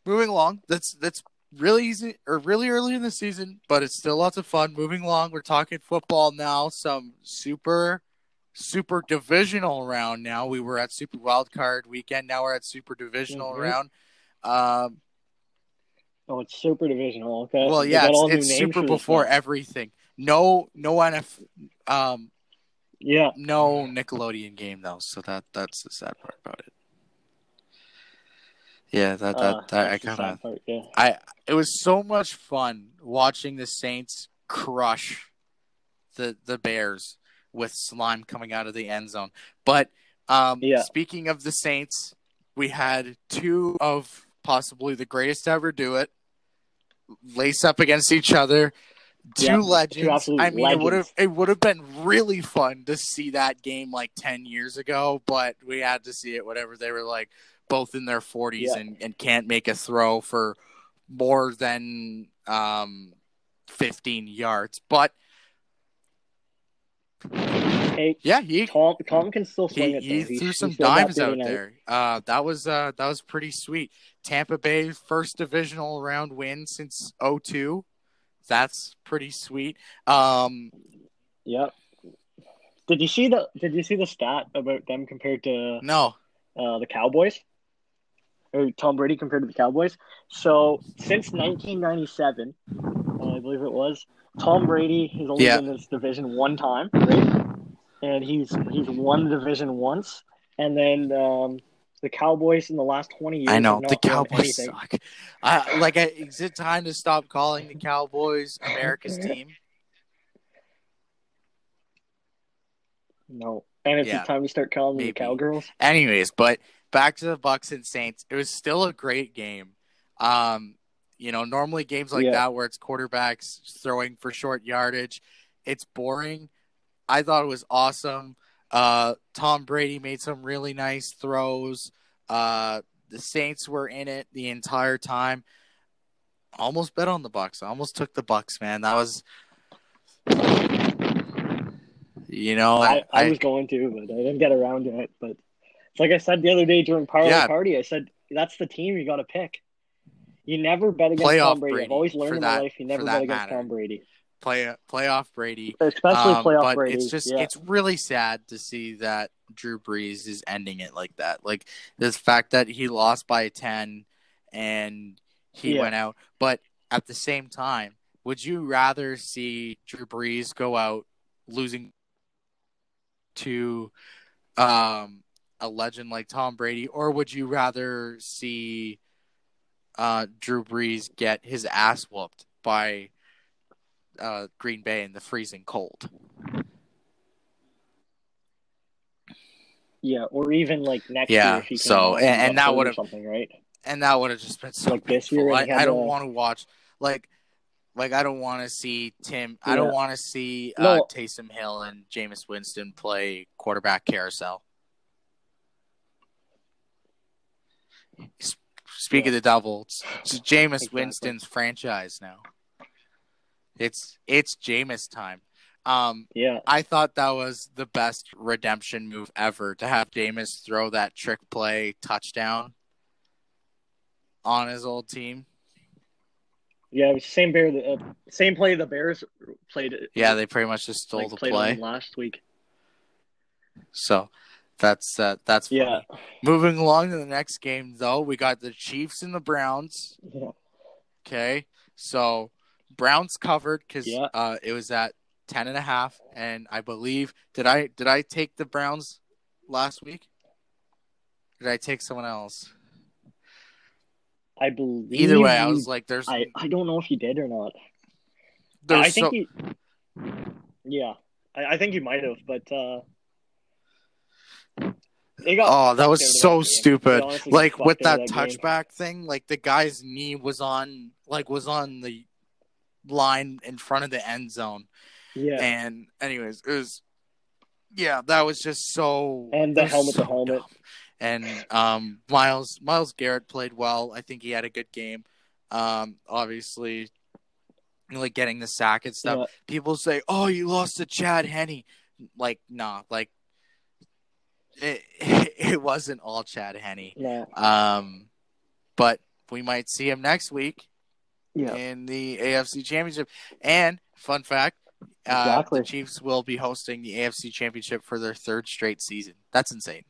moving along. That's that's really easy or really early in the season, but it's still lots of fun. Moving along, we're talking football now. Some super super divisional round now. We were at super wild card weekend. Now we're at super divisional Mhm. round. Um, Oh, it's super divisional. Okay. well, yeah, it's, it's super before everything. No, no NF, um, Yeah. no Nickelodeon game though. So that that's the sad part about it. Yeah, that that, Uh, that I kind of yeah. I it was so much fun watching the Saints crush the the Bears with slime coming out of the end zone. But um Yeah. speaking of the Saints, we had two of possibly the greatest to ever do it lace up against each other. Two Yeah, legends. absolute I mean, it would have it would have been really fun to see that game like ten years ago, but we had to see it whatever they were like both in their forties Yeah. and, and can't make a throw for more than um fifteen yards. But Hey, yeah, he Tom, Tom can still swing he, it. he. He- threw he some dimes out night. there. Uh, that was uh, that was pretty sweet. Tampa Bay first divisional round win since 02. That's pretty sweet. Um, Yep. Did you see the Did you see the stat about them compared to no, uh, the Cowboys? Or Tom Brady compared to the Cowboys? So since 1997, uh, I believe it was, Tom Brady has only Yeah. been in this division one time, right? And he's he's won the division once, and then um, the Cowboys in the last 20 years. I know the Cowboys suck. I, like, I, is it time to stop calling the Cowboys America's team? No, and it's Yeah. time to start calling them the Cowgirls. Anyways, but back to the Bucks and Saints. It was still a great game. Um, you know, normally games like Yeah. that where it's quarterbacks throwing for short yardage, it's boring. I thought it was awesome. Uh, Tom Brady made some really nice throws. Uh, the Saints were in it the entire time. Almost bet on the Bucks. I almost took the Bucks, man. That was, you know, I, I was going to, but I didn't get around to it. But it's like I said the other day during Parlay Yeah. Party, I said that's the team you got to pick. You never bet against Playoff Tom Brady. Brady, I've always learned in that- my life you never bet against matter. Tom Brady, play playoff Brady. especially Um, playoff but Brady. it's just yeah. it's really sad to see that Drew Brees is ending it like that. Like the fact that he lost by ten and he Yeah. went out. But at the same time, would you rather see Drew Brees go out losing to um, a legend like Tom Brady, or would you rather see uh, Drew Brees get his ass whooped by uh, Green Bay in the freezing cold? yeah, or even like next Yeah, year if he came so- and- and that would've- something, right? and that would have just been so Like this year, I, and he had I don't the- want to watch like like I don't want to see Tim. I don't want to see uh, No. Taysom Hill and Jameis Winston play quarterback carousel. Speak of the devil, it's, it's Jameis Exactly. Winston's franchise now. It's it's Jameis time. Um, Yeah, I thought that was the best redemption move ever to have Jameis throw that trick play touchdown on his old team. yeah, it was the same bear, the uh, same play the Bears played. it- Yeah, they pretty much just stole like, the play. last week. So that's uh, that's funny. Yeah, Moving along to the next game, though, we got the Chiefs and the Browns. yeah, Okay, so Browns covered because Yeah. uh, it was at ten and a half, and I believe did I did I take the Browns last week? Did I take someone else? I believe. Either way, I was like, "There's, I, I don't know if you did or not. I think so, you. Yeah, I, I think you might have, but uh. Oh, that was fucked out of so stupid. They honestly got Like with that that touchback thing, like the guy's knee was on, like was on the line in front of the end zone. Yeah, And anyways, it was yeah, that was just so And the helmet so helmet. dumb. And um Miles Myles Garrett played well. I think he had a good game. Um, obviously, like getting the sack and stuff. Yeah. People say, "Oh, you lost to Chad Henne." Like, nah, like it. It wasn't all Chad Henne. No. Um, but we might see him next week Yeah. in the AFC Championship. And fun fact, uh, Exactly. the Chiefs will be hosting the AFC Championship for their third straight season. That's insane.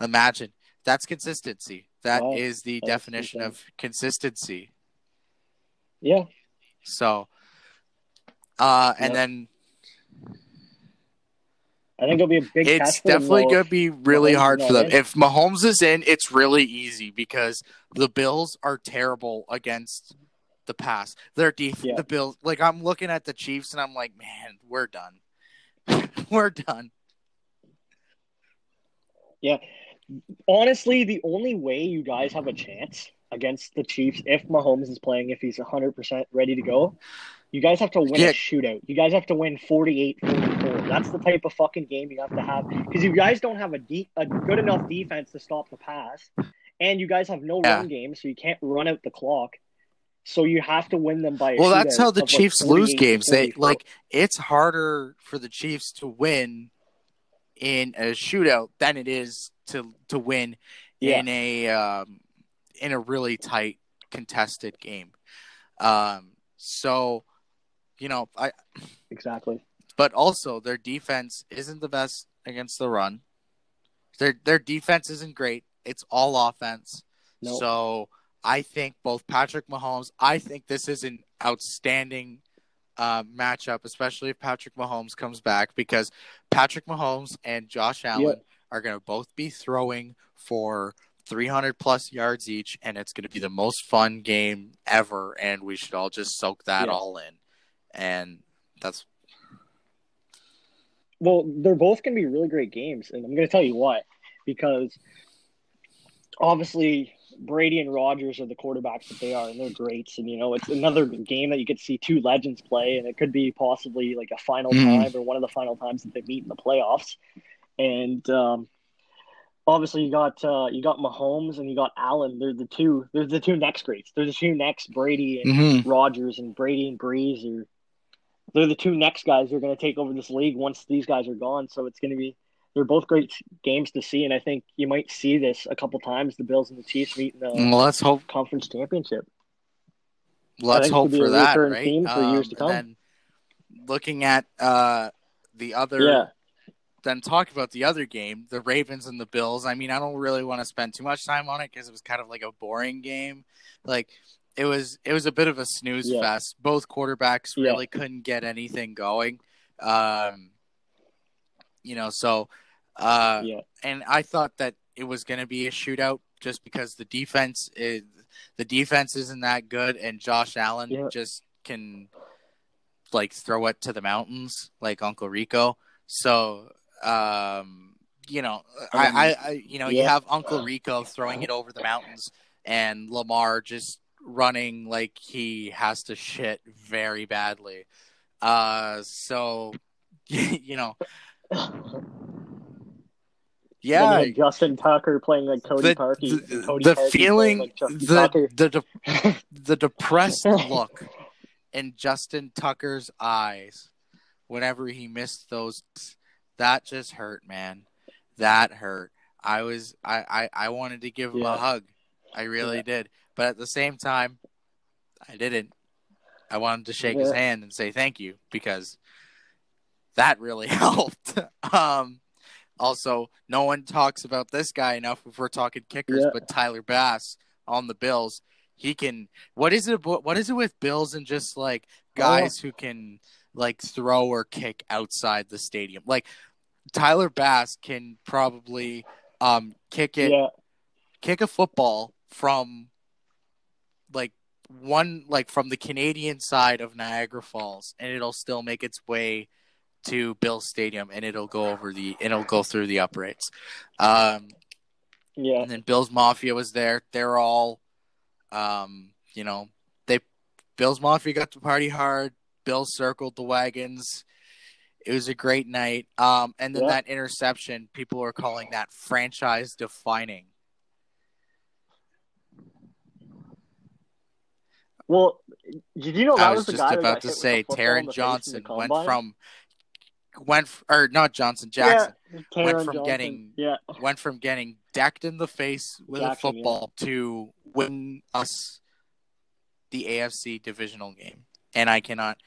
Imagine that's consistency. That is Wow, the that's definition insane. of consistency. Yeah. So, uh, and Yep. then I think it'll be a big it's definitely going to be really Mahomes hard for them. in. If Mahomes is in, it's really easy because the Bills are terrible against the pass. Their def- Yeah. the Bills, like I'm looking at the Chiefs and I'm like, man, we're done. we're done. Yeah, honestly, the only way you guys have a chance against the Chiefs, if Mahomes is playing, if he's 100% ready to go, you guys have to win Yeah. a shootout. You guys have to win 48 44. That's the type of fucking game you have to have. Because you guys don't have a, de- a good enough defense to stop the pass, and you guys have no Yeah. run game, so you can't run out the clock. So you have to win them by a Well, that's how the of, like, Chiefs lose games. They like it's harder for the Chiefs to win in a shootout than it is to to win Yeah. in a um, in a really tight contested game. Um, so you know, I exactly. but also their defense isn't the best against the run. Their their defense isn't great. It's all offense. No. So I think both Patrick Mahomes. I think this is an outstanding uh, matchup, especially if Patrick Mahomes comes back, because Patrick Mahomes and Josh Allen are going to both be throwing for 300 plus yards each, and it's going to be the most fun game ever. And we should all just soak that all in. And that's Well, they're both going to be really great games, and I'm going to tell you what, Because obviously Brady and Rodgers are the quarterbacks that they are, and they're greats. And you know, it's another game that you could see two legends play, and it could be possibly like a final Mhm. time or one of the final times that they meet in the playoffs. And um, obviously, you got uh, you got Mahomes and you got Allen. They're the two. They're the two next greats. They're the two next Brady and Mhm. Rodgers and Brady and Brees are they're the two next guys who are going to take over this league once these guys are gone. So it's going to be they're both great games to see, and I think you might see this a couple times. The Bills and the Chiefs meet in the Well, let's hope conference championship. let's hope for that, right? theme for years to Um, come. And looking at uh, the other, Yeah, then talk about the other game, the Ravens and the Bills. I mean, I don't really want to spend too much time on it because it was kind of like a boring game. Like it was, it was a bit of a snooze Yeah. fest. Both quarterbacks Yeah. really couldn't get anything going. Um, you know, so uh, yeah, and I thought that it was going to be a shootout just because the defense is the defense isn't that good, and Josh Allen Yeah. just can like throw it to the mountains like Uncle Rico. So um, you know, I, I, I you know you have Uncle Rico throwing it over the mountains, and Lamar just running like he has to shit very badly. Uh, so you know, yeah, had Justin Tucker playing like Cody the, Parkey. the, Cody the Parkey feeling, like, the Tucker. the de- the depressed look in Justin Tucker's eyes whenever he missed those, that just hurt, man. That hurt. I was, I, I, I wanted to give him Yeah. a hug. I really Yeah. did, but at the same time, I didn't. I wanted to shake his hand and say thank you because that really helped. um, also, no one talks about this guy enough if we're talking kickers, Yeah. but Tyler Bass on the Bills, he can. What is it? What is it with Bills and just like guys who can like throw or kick outside the stadium? Like Tyler Bass can probably um kick it, yeah, kick a football from like one like from the Canadian side of Niagara Falls, and it'll still make its way to Bill Stadium, and it'll go over the it'll go through the uprights. Um, yeah, and then Bill's Mafia was there. They're all, um, you know, they Bill's Mafia got to party hard. Bill circled the wagons. It was a great night. Um, and then Yeah. that interception, people are calling that franchise defining. Well, did you know that I was, was the just about to hit with the say Taron the face in the Johnson went from went f- or not Johnson Jackson Yeah, went from Johnson. getting- yeah, went from getting decked in the face with a Jackson, yeah. football to win us the AFC divisional game. And I cannot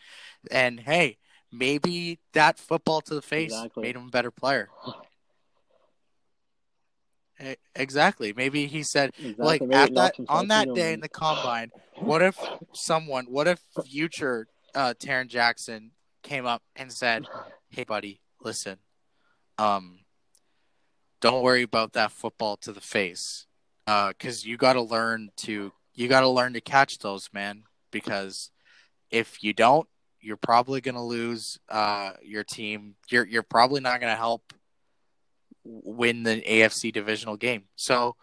and hey, maybe that football to the face Exactly. made him a better player. Exactly. Maybe he said exactly. like Maybe at that on that day in the combine, what if someone, what if future uh, Taron Jackson came up and said, "Hey, buddy, listen, um, don't worry about that football to the face, because you got to learn to you got to learn to catch those, man. Because if you don't, you're probably gonna lose uh, your team. You're you're probably not gonna help win the AFC divisional game. So,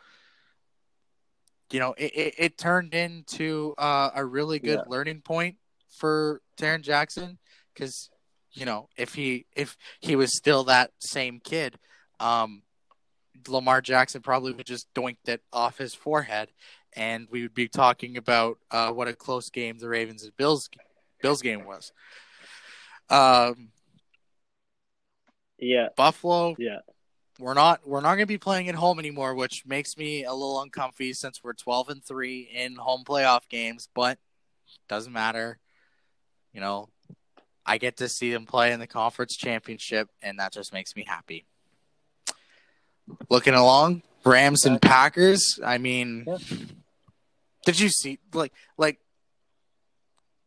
you know, it, it, it turned into uh, a really good Yeah. learning point for Taron Jackson because, you know, if he if he was still that same kid, um, Lamar Jackson probably would just doinked it off his forehead, and we would be talking about uh, what a close game the Ravens and Bills Bills game was. Um, Yeah, Buffalo yeah. We're not we're not going to be playing at home anymore, which makes me a little uncomfy since we're 12 and 3 in home playoff games, but doesn't matter. You know, I get to see them play in the conference championship and that just makes me happy. Looking along, Rams and Packers, I mean, Yeah. did you see like like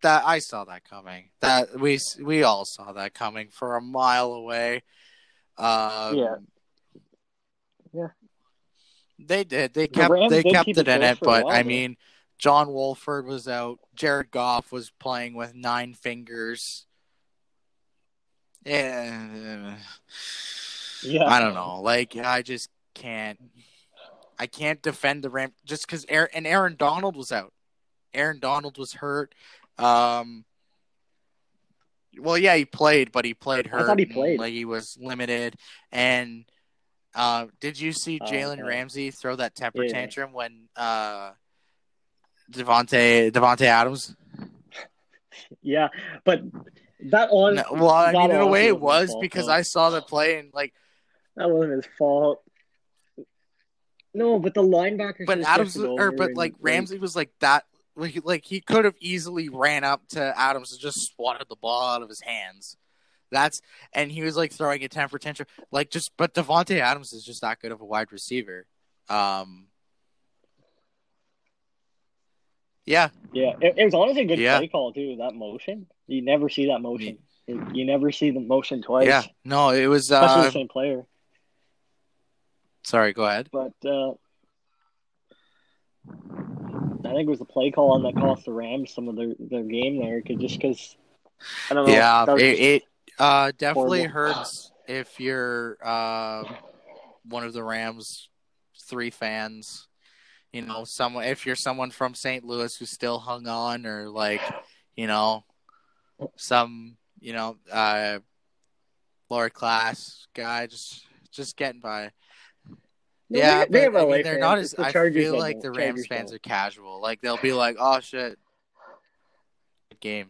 that I saw that coming. That we we all saw that coming for a mile away. Um, Yeah. Yeah. They did. They The kept they kept it in it, but I mean, John Wolford was out. Jared Goff was playing with nine fingers. Yeah, Yeah. I don't know. Like I just can't. I can't defend the Ram just because Aaron and Aaron Donald was out. Aaron Donald was hurt. Um. Well, yeah, he played, but he played hurt. I thought he and, played. Like he was limited. And uh, did you see Oh, Jalen okay. Ramsey throw that temper Yeah. tantrum when uh, Davante Davante Adams? Yeah, but that on. No, well, I mean, in a way, it was fault, because though. I saw the play and like, That wasn't his fault. No, but the linebacker. but Adams, or but like Ramsey was like that. Like, like he could have easily ran up to Adams and just swatted the ball out of his hands. That's and he was like throwing a temper tantrum, like just. But Davante Adams is just that good of a wide receiver. Um, yeah, Yeah, it, it was honestly a good Yeah. play call too. That motion, you never see that motion. You, you never see the motion twice, yeah. No, it was. especially Uh, the same player. sorry, go ahead. But uh, I think it was the play call on that cost the Rams some of their, their game there, 'cause- just because I don't know. Yeah, it, just- it uh, definitely hurts if you're uh, one of the Rams three fans. You know, someone if you're someone from St. Louis who still hung on, or like, you know, some you know uh, lower class guy just just getting by. No, yeah, they- they but have I mean, they're not as. the I feel like the Rams Chargers fans are casual. Like they'll be like, "Oh shit, good game."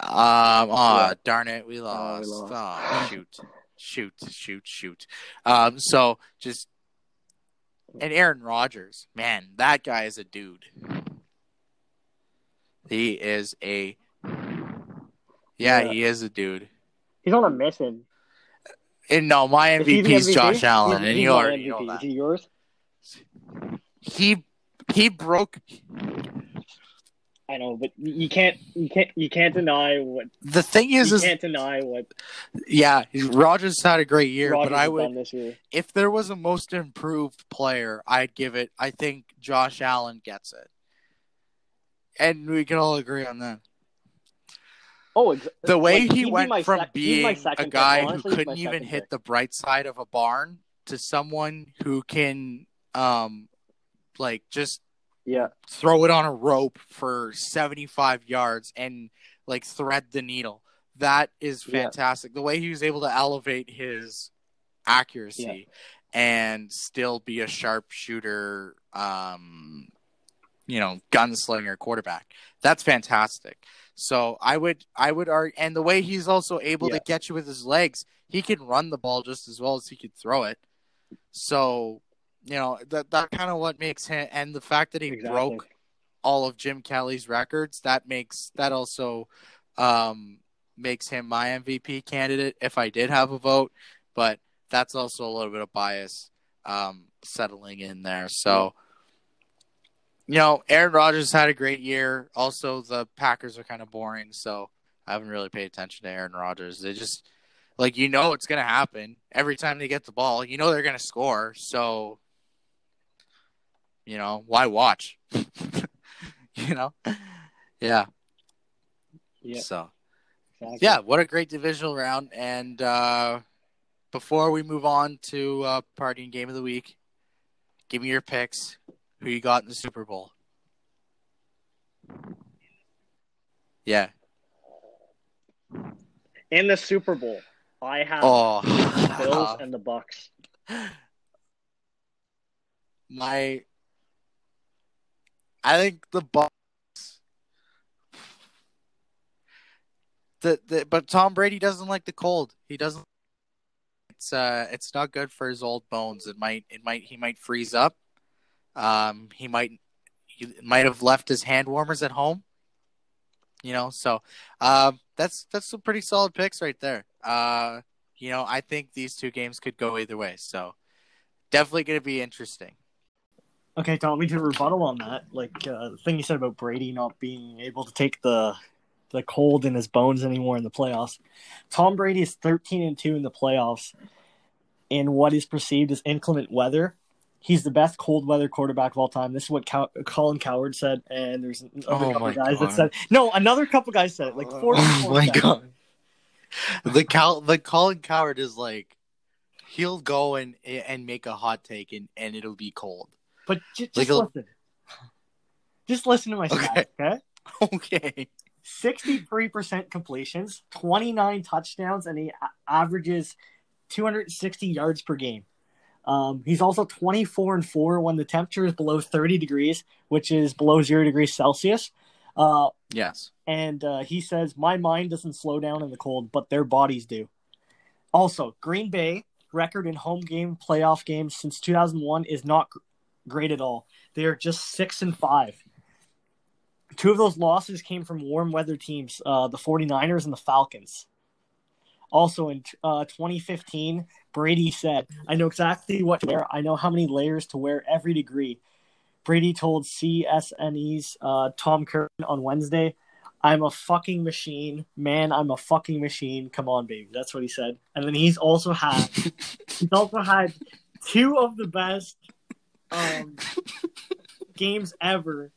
Um. Oh darn it, we Oh, lost. we lost. Oh shoot, shoot, shoot, shoot. Um. So just and Aaron Rodgers, man, that guy is a dude. He is a. Yeah, Yeah. he is a dude. He's on a mission. And no, my Is MVP is Josh Allen, He's- and you already MVP. know Is he yours? He he broke I know, but you can't you can't you can't deny what the thing is you is can't deny what yeah Rodgers had a great year Rodgers but I would this year. if there was a most improved player I'd give it I think Josh Allen gets it and we can all agree on that Oh, ex- the way like, he he'd be went from sec- being a second pick. guy Honestly, who couldn't even second hit pick. the bright side of a barn to someone who can um like just Yeah, throw it on a rope for 75 yards and like thread the needle. That is Yeah. fantastic. The way he was able to elevate his accuracy and still be a sharp shooter um you know, gunslinger quarterback. That's fantastic. So I would I would argue, and the way he's also able Yeah. to get you with his legs, he can run the ball just as well as he could throw it. So you know that that kind of what makes him, and the fact that he Exactly. broke all of Jim Kelly's records, that makes that also um, makes him my MVP candidate if I did have a vote. But that's also a little bit of bias um, settling in there. So, you know, Aaron Rodgers had a great year. Also, the Packers are kind of boring, so I haven't really paid attention to Aaron Rodgers. They just like you know it's gonna happen every time they get the ball. You know they're gonna score, so you know why watch? you know, yeah. Yeah, So exactly. yeah, what a great divisional round. And uh, before we move on to uh, party and game of the week, give me your picks. Who you got in the Super Bowl? Yeah. In the Super Bowl, I have Oh, the Bills and the Bucks. my. I think the Bucks. The, the but Tom Brady doesn't like the cold. He doesn't. It's uh, it's not good for his old bones. It might, it might, he might freeze up. Um, he might, he might have left his hand warmers at home. You know, so um, that's that's some pretty solid picks right there. Uh, you know, I think these two games could go either way. So definitely going to be interesting. Okay, Tommy, to rebuttal on that, like uh, the thing you said about Brady not being able to take the the cold in his bones anymore in the playoffs. Tom Brady is thirteen and two in the playoffs in what is perceived as inclement weather. He's the best cold weather quarterback of all time. This is what Cow- Colin Cowherd said, and there's another Oh couple guys God. that said no. Another couple guys said it, like four. Oh my god. The Cal the Colin Cowherd is like he'll go and and make a hot take and, and it'll be cold. But j- just Like listen. Just listen to my stats, Okay. okay? Okay. 63% completions, 29 touchdowns, and he averages 260 yards per game. Um, he's also 24 and 4 when the temperature is below 30 degrees, which is below 0 degrees Celsius. Uh, Yes. and uh, he says, My mind doesn't slow down in the cold, but their bodies do. Also, Green Bay record in home game playoff games since 2001 is not great at all. They are just 6 and 5. Two of those losses came from warm weather teams, uh, the 49ers and the Falcons. Also in uh, 2015, Brady said, I know exactly what to wear. I know how many layers to wear every degree. Brady told CSNE's uh, Tom Curran on Wednesday, I'm a fucking machine. Man, I'm a fucking machine. Come on, baby. That's what he said. And then he's also had he's also had two of the best um, games ever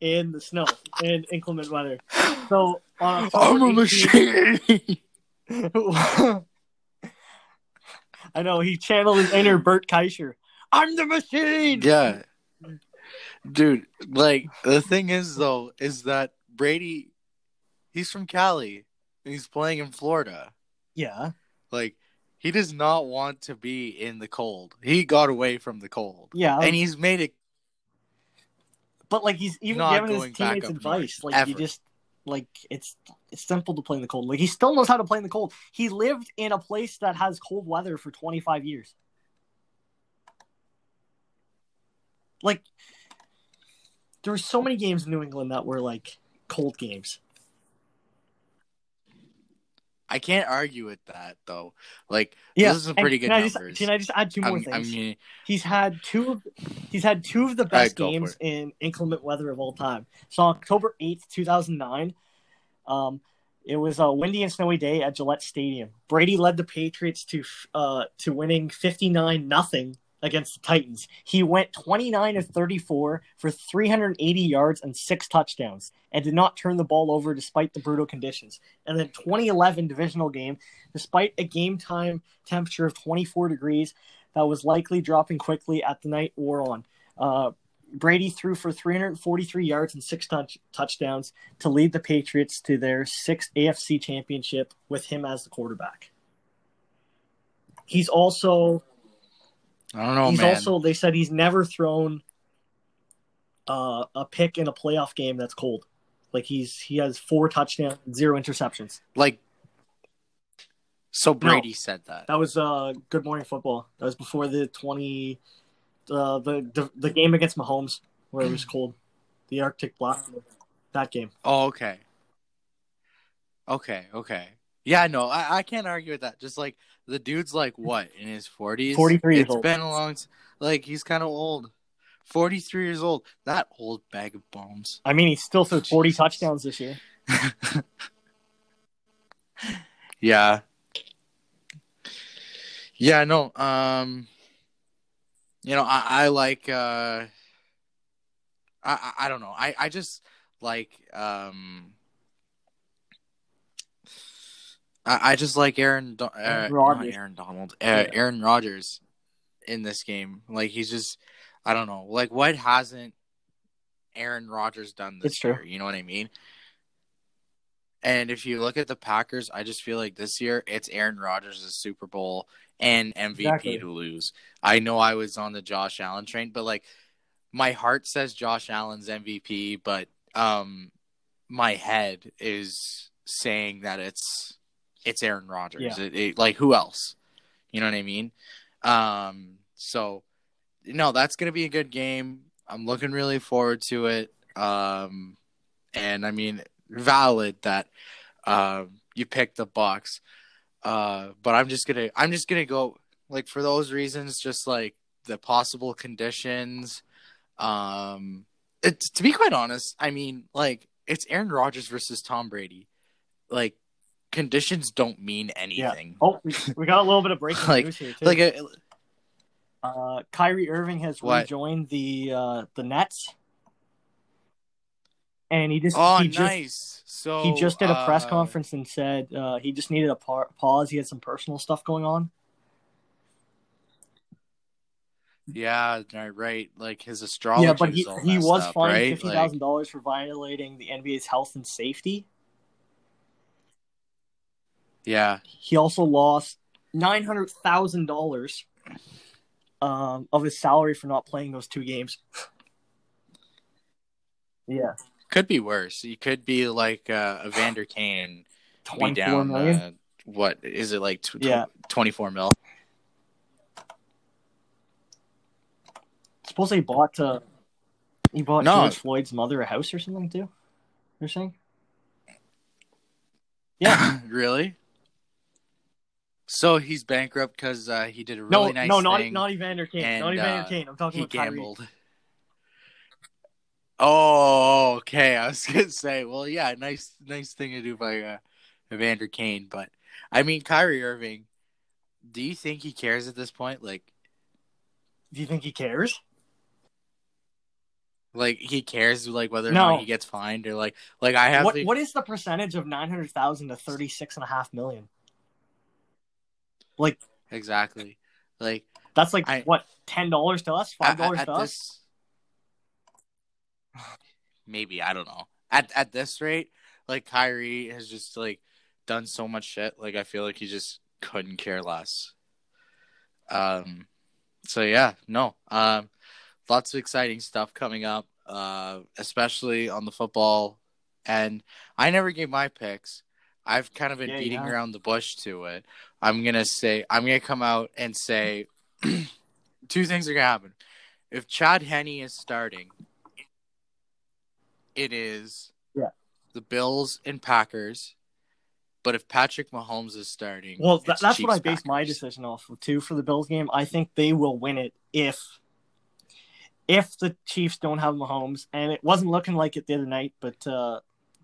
in the snow in inclement weather. So on I'm a machine. I know he channeled his inner Bert Kreischer. I'm the machine. yeah. Dude, like the thing is though, is that Brady he's from Cali. and He's playing in Florida. Yeah. Like he does not want to be in the cold. He got away from the cold. Yeah. And he's made it but like he's even Not giving his teammates advice. north, Like you ever. just like it's it's simple to play in the cold. Like he still knows how to play in the cold. He lived in a place that has cold weather for 25 years. Like there were so many games in New England that were like cold games. I can't argue with that though. Like Yeah, those are some pretty good I just- numbers. can I just add two more I'm- things? I mean, He's had two of he's had two of the best for games in inclement weather of all time. So October eighth, two thousand nine, um, it was a windy and snowy day at Gillette Stadium. Brady led the Patriots to uh to winning fifty nine nothing against the Titans. He went twenty nine of thirty four for three hundred eighty yards and six touchdowns, and did not turn the ball over despite the brutal conditions. And then twenty eleven divisional game, despite a game time temperature of twenty four degrees that was likely dropping quickly at the night wore on. Uh, Brady threw for 343 yards and six touch- touchdowns to lead the Patriots to their sixth AFC championship with him as the quarterback. He's also I don't know, he's man. also they said he's never thrown uh, a pick in a playoff game that's cold. Like he's he has four touchdowns, zero interceptions. Like, so Brady said that. That was uh Good Morning Football. That was before the twenty, uh, the the the game against Mahomes where it was cold, the Arctic blast. That game. Oh, okay. Okay, okay. Yeah, no, I, I can't argue with that. Just like the dude's like what in his forties? 43 years It's old. been a long. Like he's kind of old. Forty three years old. That old bag of bones. I mean, he still threw forty Jesus. touchdowns this year. Yeah. Yeah, no. Um you know, I, I like uh I, I I don't know. I, I just like um I, I just like Aaron Do- uh, Aaron not Rodgers. Aaron Donald. Uh, Yeah. Aaron Rodgers in this game. Like he's just I don't know. Like what hasn't Aaron Rodgers done this It's true. year? You know what I mean? And if you look at the Packers, I just feel like this year it's Aaron Rodgers' Super Bowl and MVP Exactly. to lose. I know I was on the Josh Allen train, but like my heart says Josh Allen's MVP, but um my head is saying that it's it's Aaron Rodgers. Yeah. It- it- like who else? You know what I mean? Um so no, that's going to be a good game. I'm looking really forward to it. Um and I mean valid that um you picked the Bucks. Uh but I'm just going to I'm just to go like for those reasons just like the possible conditions um it, to be quite honest, I mean like it's Aaron Rodgers versus Tom Brady. Like conditions don't mean anything. Yeah. Oh, we, we got a little bit of breaking Like- news here too. Like a, uh, Kyrie Irving has What? rejoined the uh, the Nets, and he just oh he just nice. So he just did a press uh, conference and said uh, he just needed a pa- pause. He had some personal stuff going on. Yeah, right. Like his astrology. yeah, but he he was up, fined right? fifty thousand dollars for violating the NBA's health and safety. Yeah, He also lost nine hundred thousand dollars um, of his salary for not playing those two games. yeah, could be worse. He could be like uh, a Vander Kane, be down million? Uh, what is it like? Tw- Yeah. twenty four mil. Suppose he bought uh, he bought No. George Floyd's mother a house or something too. You're saying? Yeah. really? So he's bankrupt because uh, he did a no, really nice no, not thing. not Evander Kane. and, not Evander uh, Kane. I'm talking he about Kyrie. gambled. Oh, okay. I was gonna say, well, yeah, nice, nice thing to do by uh, Evander Kane, but I mean, Kyrie Irving. Do you think he cares at this point? Like, Do you think he cares? like he cares, like whether or No. not he gets fined or like, like I have What the what is the percentage of nine hundred thousand to thirty six and a half million? Like exactly, like that's like I- what ten dollars to us, five dollars to us. this. Maybe I don't know. At at this rate, like Kyrie has just like done so much shit. Like I feel like he just couldn't care less. Um. So yeah, no. Um. Lots of exciting stuff coming up. Uh, especially on the football. And I never gave my picks. I've kind of been Yeah, beating have. around the bush to it. I'm gonna say I'm gonna come out and say two things are gonna happen. If Chad Henne is starting, it is Yeah. the Bills and Packers. But if Patrick Mahomes is starting, Well, that's what I Chiefs, base my decision off of too for the Bills game. I think they will win it if if the Chiefs don't have Mahomes, and it wasn't looking like it the other night, but uh,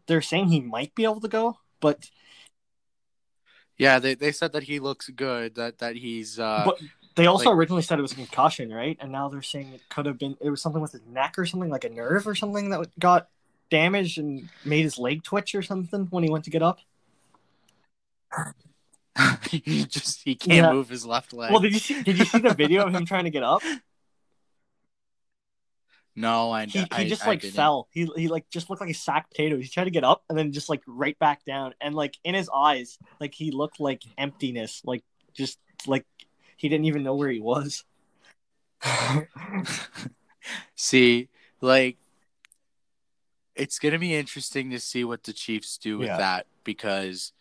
they're saying he might be able to go. But Yeah, they, they said that he looks good. That that he's uh, but they also like- originally said it was concussion, right? And now they're saying it could have been it was something with his neck or something like a nerve or something that got damaged and made his leg twitch or something when he went to get up. he just he can't Yeah. move his left leg. Well, did you see? Did you see the video of him trying to get up? no, I He, he I- just I like didn't. fell. He he like just looked like a sack potato. He tried to get up and then just like right back down. And like in his eyes, like he looked like emptiness. Like just like he didn't even know where he was. See, like it's going to be interesting to see what the Chiefs do with Yeah. that because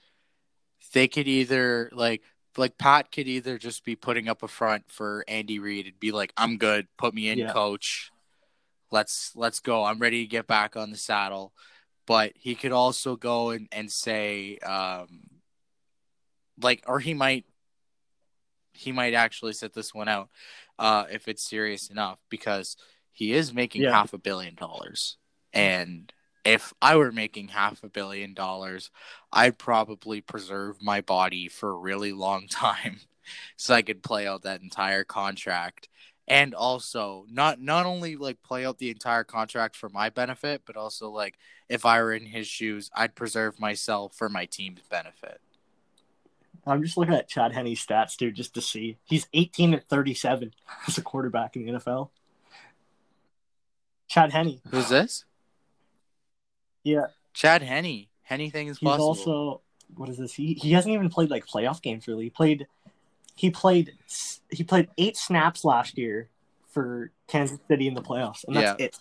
they could either like like Pat could either just be putting up a front for Andy Reid and be like, "I'm good, put me in, Yeah. coach. Let's let's go. I'm ready to get back on the saddle." But he could also go and and say, um, like, or he might he might actually sit this one out uh, if it's serious enough because he is making Yeah. half a billion dollars. And if I were making half a billion dollars, I'd probably preserve my body for a really long time so I could play out that entire contract. And also not not only like play out the entire contract for my benefit, but also like if I were in his shoes, I'd preserve myself for my team's benefit. I'm just looking at Chad Henne's stats, dude, just to see. He's 18 at 37 as a quarterback in the NFL. Chad Henne. Who's this? Yeah. Chad Henne. Anything is He's possible. also what is this? He he hasn't even played like playoff games really. He played he played he played eight snaps last year for Kansas City in the playoffs, and that's Yeah. it.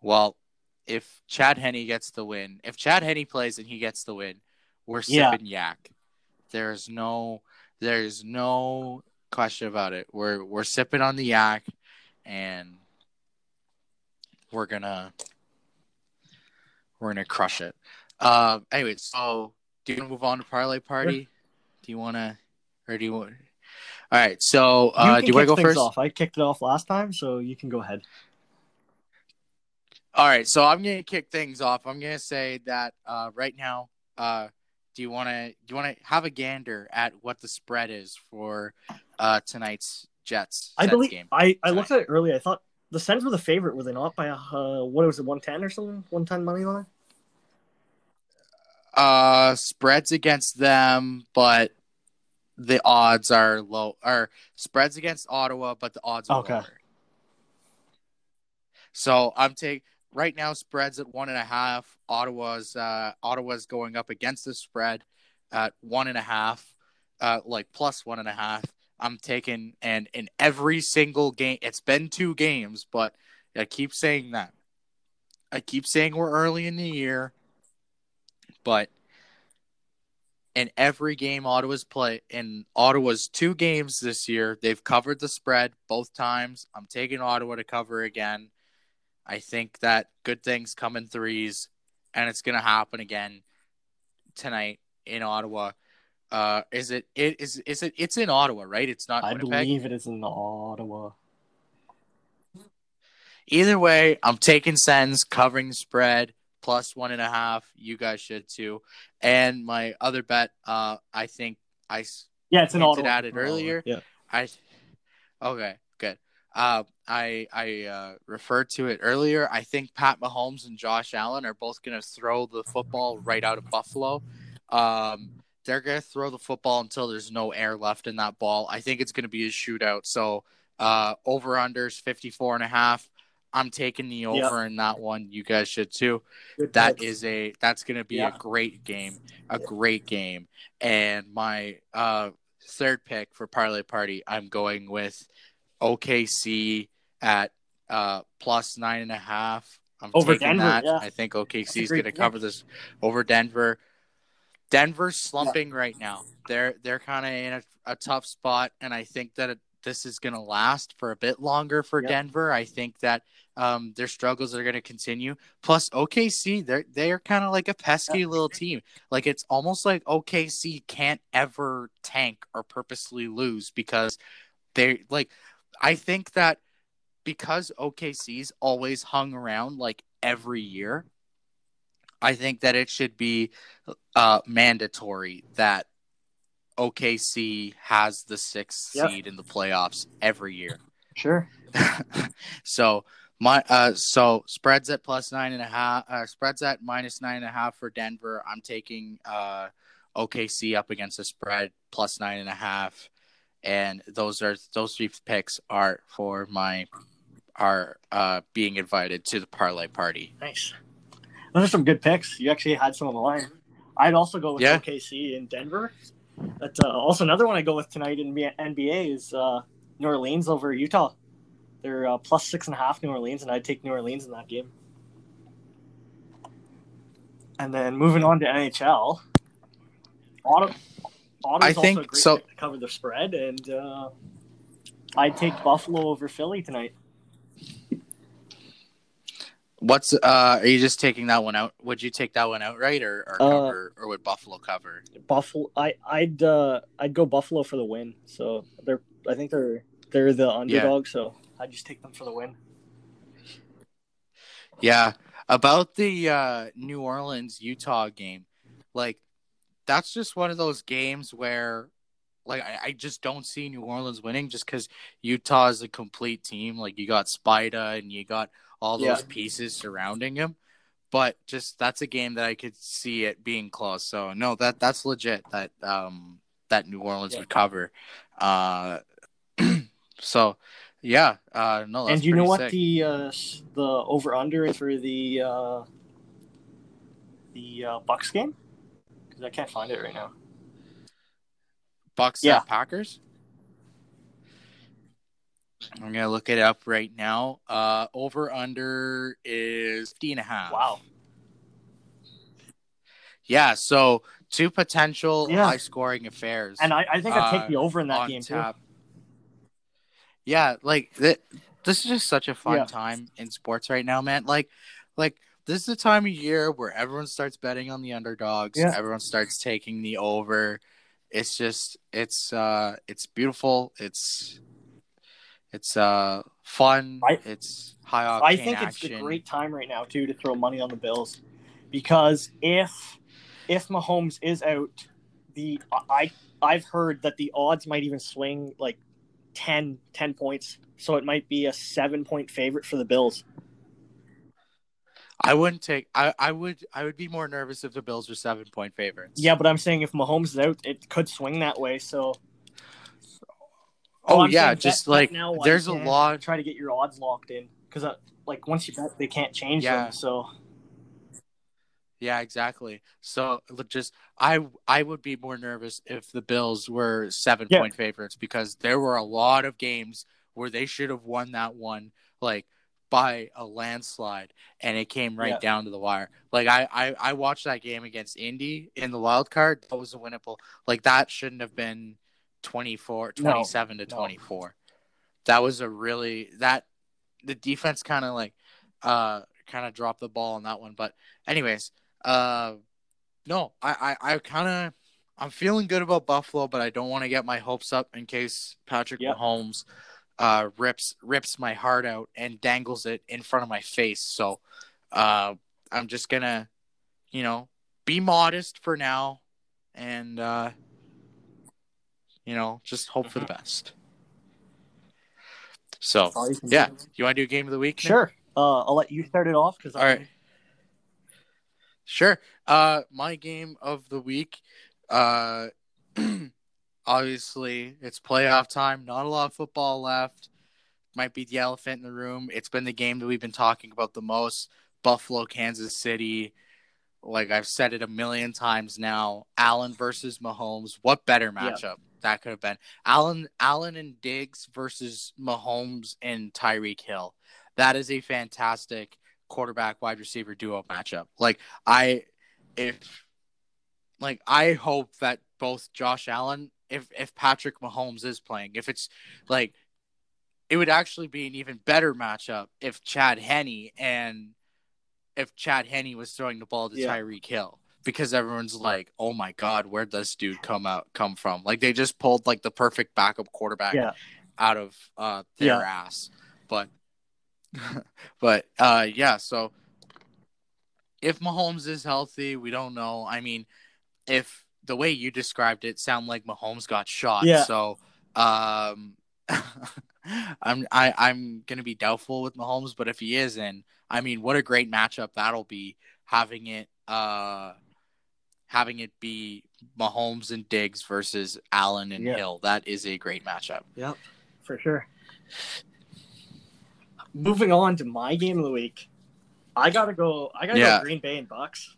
Well, if Chad Henne gets the win, if Chad Henne plays and he gets the win, we're Yeah. sipping yak. There's no there's no question about it. We're we're sipping on the yak and we're gonna we're gonna crush it. Um anyway, so do you wanna move on to parlay party? Do you wanna or do you want all right, so uh, do you want to go first? Off. I kicked it off last time, so you can go ahead. All right, so I'm gonna kick things off. I'm gonna say that uh, right now, uh, do you want to do you want to have a gander at what the spread is for uh, tonight's Jets? I believe game? I, I looked at it earlier. I thought the Sens were the favorite, were they not? By uh, what was it, one ten or something? One ten money line. Uh, spreads against them, but the odds are low. Or spreads against Ottawa, but the odds are Okay. lower. So I'm taking right now spreads at one and a half. Ottawa's uh, Ottawa's going up against the spread at one and a half, uh, like plus one and a half. I'm taking and in every single game. It's been two games, but I keep saying that. I keep saying we're early in the year, but in every game Ottawa's play in Ottawa's two games this year, they've covered the spread both times. I'm taking Ottawa to cover again. I think that good things come in threes, and it's gonna happen again tonight in Ottawa. Uh, is it? It is. Is it? It's in Ottawa, right? It's not I Winnipeg. believe it is in Ottawa. Either way, I'm taking Sens covering the spread plus one and a half. You guys should too. And my other bet, uh, I think I Yeah, it's an Hinted Ottawa. at it earlier. Yeah. I okay, good. Uh, I I uh, referred to it earlier. I think Pat Mahomes and Josh Allen are both going to throw the football right out of Buffalo. Um, they're going to throw the football until there's no air left in that ball. I think it's going to be a shootout. So uh, over unders 54 and a half. I'm taking the over in that one. You guys should too. Good That picks. is a that's going to be Yeah. a great game, a great game. And my uh, third pick for parlay party, I'm going with OKC at uh, plus nine and a half. I'm Over taking Denver, that. yeah. I think OKC is going to cover this over Denver. Denver's slumping right now. They're they're kind of in a, a tough spot, and I think that it, this is going to last for a bit longer for Yep. Denver. I think that um, their struggles are going to continue. Plus, OKC they're they're kind of like a pesky little team. Like it's almost like OKC can't ever tank or purposely lose because they like. I think that because OKC's always hung around like every year, I think that it should be uh, mandatory that OKC has the sixth Yep. seed in the playoffs every year. Sure. so my uh so spreads at plus nine and a half uh spreads at minus nine and a half for Denver. I'm taking uh OKC up against the spread plus nine and a half. And those are those three picks are for my are uh being invited to the parlay party. Nice. Those are some good picks. You actually had some on the line. I'd also go with Yeah. OKC in Denver. But uh, also another one I go with tonight in NBA is uh, New Orleans over Utah. They're uh, plus six and a half New Orleans, and I'd take New Orleans in that game. And then moving on to NHL, Ottawa. Ottawa's I think also a great so- to cover the spread, and uh, I'd take Buffalo over Philly tonight. What's uh? Are you just taking that one out? Would you take that one outright, or or Uh, cover, or would Buffalo cover? Buffalo, I, I'd, uh, I'd go Buffalo for the win. So they're, I think they're, they're the underdog. So I just take them for the win. Yeah, about the uh, New Orleans Utah game, like that's just one of those games where, like, I, I just don't see New Orleans winning just because Utah is a complete team. Like, you got Spida and you got all those Yeah. pieces surrounding him, but just that's a game that I could see it being close. So no, that that's legit. That um that New Orleans Yeah. would cover. Uh, so yeah, uh, no, and you know what sick. the uh, the over under is for the uh, the uh, Bucks game? Because I can't find it right now. Bucks Yeah. Packers. I'm gonna look it up right now. Uh, over under is 50 and a half. Wow. Yeah, so two potential Yeah. high scoring affairs. And I, I think I'd Uh, take the over in that game tap. Yeah, like th- this is just such a fun Yeah. time in sports right now, man. Like, like this is the time of year where everyone starts betting on the underdogs. Yeah. Everyone starts taking the over. It's just, it's, uh, it's beautiful. It's, it's uh fun. I- it's high octane I think action. it's a great time right now too to throw money on the Bills, because if if Mahomes is out, the I I've heard that the odds might even swing like 10, 10 points, so it might be a seven point favorite for the Bills. I wouldn't take. I, I would. I would be more nervous if the Bills were seven point favorites. Yeah, but I'm saying if Mahomes is out, it could swing that way. So Oh I'm yeah, just bet- like bet now while there's a lot. try to get your odds locked in because uh, like once you bet, they can't change Yeah. them. So Yeah, exactly. So just I I would be more nervous if the Bills were seven Yeah. point favorites because there were a lot of games where they should have won that one like by a landslide and it came right Yeah. down to the wire. Like I, I I watched that game against Indy in the wild card. That was a winnable. Like that shouldn't have been 24 No, 27 to no. 24. That was a really that the defense kind of like uh kind of dropped the ball on that one. But anyways, uh, no, I, I, I kind of, I'm feeling good about Buffalo, but I don't want to get my hopes up in case Patrick Yep. Mahomes, uh, rips rips my heart out and dangles it in front of my face. So, uh, I'm just gonna, you know, be modest for now, and uh, you know, just hope for the best. So, you yeah, do. you want to do a game of the week? Nick? sure. Uh, I'll let you start it off because All right. Sure. Uh, my game of the week. Uh, obviously it's playoff time. Not a lot of football left. Might be the elephant in the room. It's been the game that we've been talking about the most. Buffalo, Kansas City. Like I've said it a million times now. Allen versus Mahomes. What better Yeah. That could have been? Allen, Allen and Diggs versus Mahomes and Tyreek Hill. That is a fantastic quarterback wide receiver duo matchup. Like I if like I hope that both Josh Allen if if Patrick Mahomes is playing, if it's like it would actually be an even better matchup if Chad Henne and if Chad Henne was throwing the ball to Yeah. Tyreek Hill. Because everyone's like, "Oh my God, where'd this dude come out come from?" Like they just pulled like the perfect backup quarterback Yeah. out of uh, their Yeah. ass. But but uh, yeah, so if Mahomes is healthy, we don't know. I mean, if the way you described it sound like Mahomes got shot, Yeah. so um, I'm I, I'm gonna be doubtful with Mahomes, but if he is in, I mean, what a great matchup that'll be having it uh having it be Mahomes and Diggs versus Allen and Yeah. Hill. That is a great matchup. Yep, for sure. Moving on to my game of the week, I gotta go. I gotta Yeah. go Green Bay and Bucks.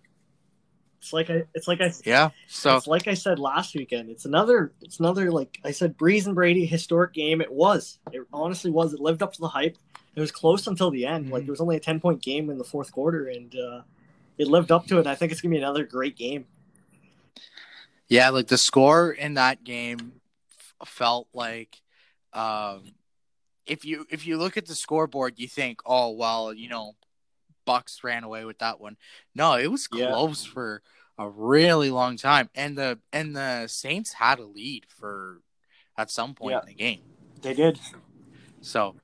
It's like I, it's like I, Yeah. So it's like I said last weekend. It's another, it's another like I said, Brees and Brady historic game. It was. It honestly was. It lived up to the hype. It was close until the end. Like Mhm. it was only a ten point game in the fourth quarter, and uh, it lived up to it. I think it's gonna be another great game. Yeah, like the score in that game f- felt like um if you if you look at the scoreboard you think, "Oh, well, you know, Bucks ran away with that one." No, it was Yeah. close for a really long time. And the and the Saints had a lead for at some point Yeah. in the game. They did. So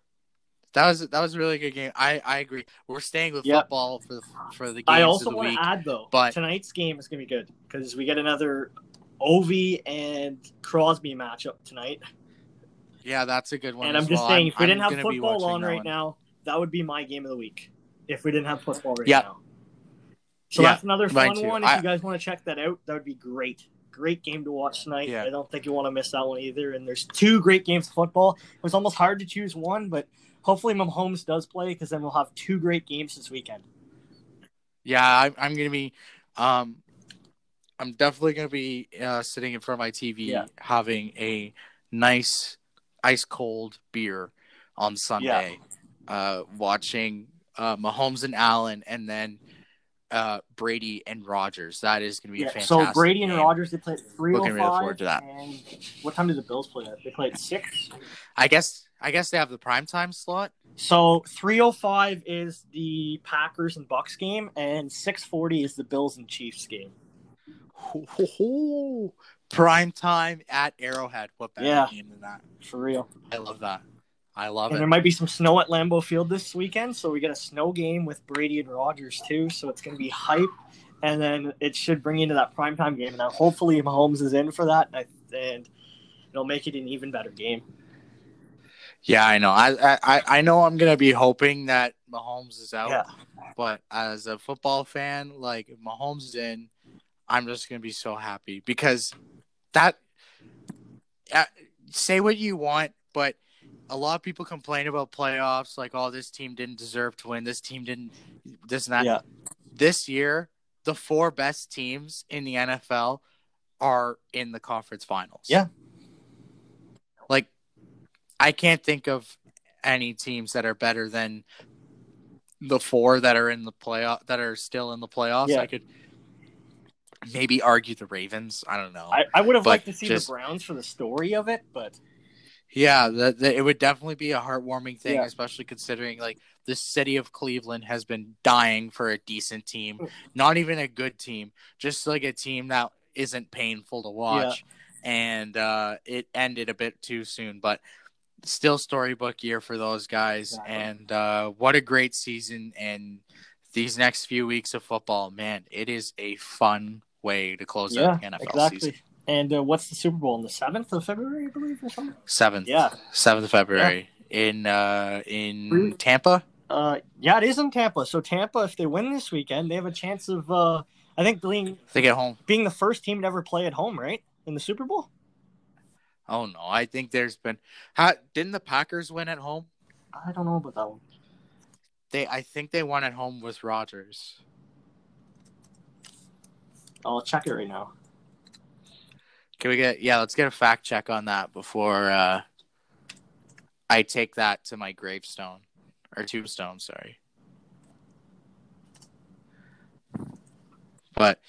that was that was a really good game. I I agree. We're staying with Yep. football for the for the games I of also the want week. to add though, but- tonight's game is gonna be good because we get another Ovi and Crosby matchup tonight. yeah, that's a good one. and as I'm just well. saying, if we I'm didn't have gonna football on right one. now, that would be my game of the week. If we didn't have football right Yeah. now. So Yeah, that's another fun one. If I- you guys want to check that out, that would be great. Great game to watch tonight. Yeah. I don't think you want to miss that one either. And there's two great games of football. It was almost hard to choose one, but hopefully Mahomes does play because then we'll have two great games this weekend. Yeah, I, I'm gonna be. Um, I'm definitely gonna be uh, sitting in front of my TV, Yeah. having a nice ice cold beer on Sunday, uh, watching uh, Mahomes and Allen, and then uh, Brady and Rodgers. That is gonna be a Yeah. fantastic. So Brady and game. Rodgers they play at three Looking oh really forward to that. And what time do the Bills play at? They play at six. I guess. I guess they have the prime time slot. So 305 is the Packers and Bucks game, and 640 is the Bills and Chiefs game. Prime time at Arrowhead. What better Yeah. game than that? For real. I love that. I love And it. there might be some snow at Lambeau Field this weekend, so we get a snow game with Brady and Rodgers too. So it's going to be hype, and then it should bring you into that primetime game. Now, hopefully, Mahomes is in for that, and I- and it'll make it an even better game. Yeah, I know. I I I know. I'm gonna be hoping that Mahomes is out. Yeah. But as a football fan, like if Mahomes is in, I'm just gonna be so happy because that. Uh, say what you want, but a lot of people complain about playoffs, like, "Oh, this team didn't deserve to win. This team didn't. This and that." Yeah. This year, the four best teams in the NFL are in the conference finals. Yeah. Like, I can't think of any teams that are better than the four that are in the playoff that are still in the playoffs. Yeah. I could maybe argue the Ravens. I don't know. I, I would have But liked to see just- the Browns for the story of it, but Yeah, that that- it would definitely be a heartwarming thing, Yeah. especially considering like the city of Cleveland has been dying for a decent team, Mm. not even a good team, just like a team that isn't painful to watch. And uh, it ended a bit too soon, but still storybook year for those guys. Exactly. And uh, what a great season! And these next few weeks of football, man, it is a fun way to close yeah, out the NFL exactly. season. And uh, what's the Super Bowl on the seventh of February, I believe, or something? Seventh, Yeah. seventh of February in uh, in Really? Tampa. Uh, yeah, it is in Tampa. So Tampa, if they win this weekend, they have a chance of, uh, I think, being They get home. being the first team to ever play at home, right, in the Super Bowl. Oh no, I think there's been. How, didn't the Packers win at home? I don't know about that one. They, I think they won at home with Rodgers. I'll check it right now. Can we get? Yeah, let's get a fact check on that before uh, I take that to my gravestone or tombstone. Sorry, but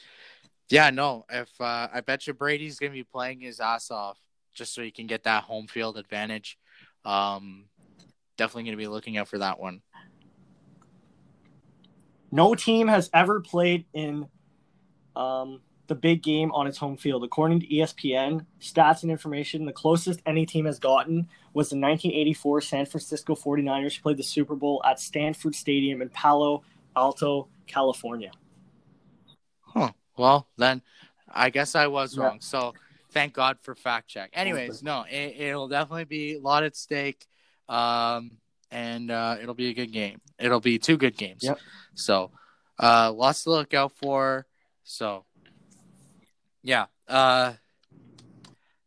yeah, no. If uh, I bet you Brady's gonna be playing his ass off just so you can get that home field advantage. Um, definitely gonna be looking out for that one. No team has ever played in um, the big game on its home field. According to ESPN stats and information, the closest any team has gotten was the 1984 San Francisco 49ers who played the Super Bowl at Stanford Stadium in Palo Alto, California. Huh. Well, then I guess I was Yeah. wrong. So thank God for fact check. Anyways, no, it, it'll definitely be a lot at stake. Um, and uh, it'll be a good game. It'll be two good games. Yep. So uh, lots to look out for. So yeah. Uh,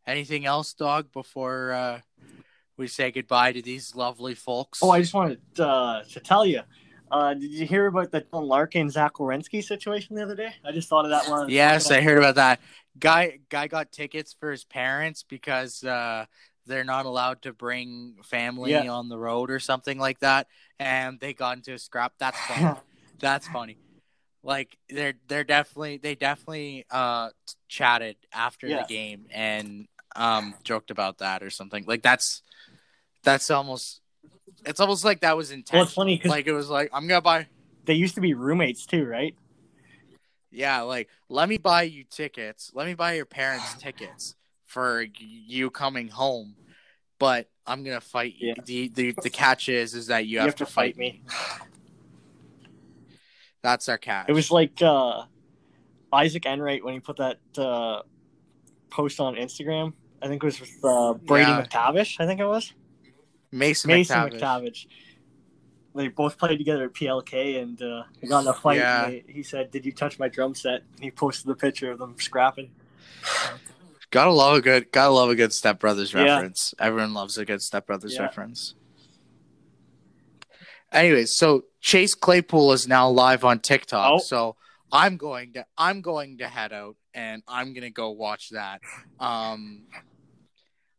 anything else, dog, before uh, we say goodbye to these lovely folks? Oh, I just wanted uh, to tell you, Uh, did you hear about the Larkin Zach Werenski situation the other day? I just thought of that one. Yes, I heard about that. Guy guy got tickets for his parents because uh, they're not allowed to bring family Yeah. on the road or something like that, and they got into a scrap. That's funny. That's funny. Like they're they're definitely they definitely uh chatted after Yeah. the game and um joked about that or something. Like that's that's almost it's almost like that was Well, it's funny because like it was like I'm gonna buy they used to be roommates too, right? Yeah like let me buy you tickets let me buy your parents tickets for you coming home but I'm gonna fight you. Yeah. The, the the catch is is that you, You have, have to fight me. That's our catch. It was like uh, Isaac Enright when he put that uh, post on Instagram. I think it was with uh, Brady Yeah. McTavish. I think it was Mason, Mason McTavish. McTavish. They both played together at PLK, and uh, they got in a fight. Yeah. they- he said, "Did you touch my drum set?" And he posted the picture of them scrapping. Gotta love a good gotta love a good Step Brothers Yeah. reference. Everyone loves a good Step Brothers Yeah. reference. Anyways, so Chase Claypool is now live on TikTok. Oh. So I'm going to I'm going to head out and I'm gonna go watch that. Um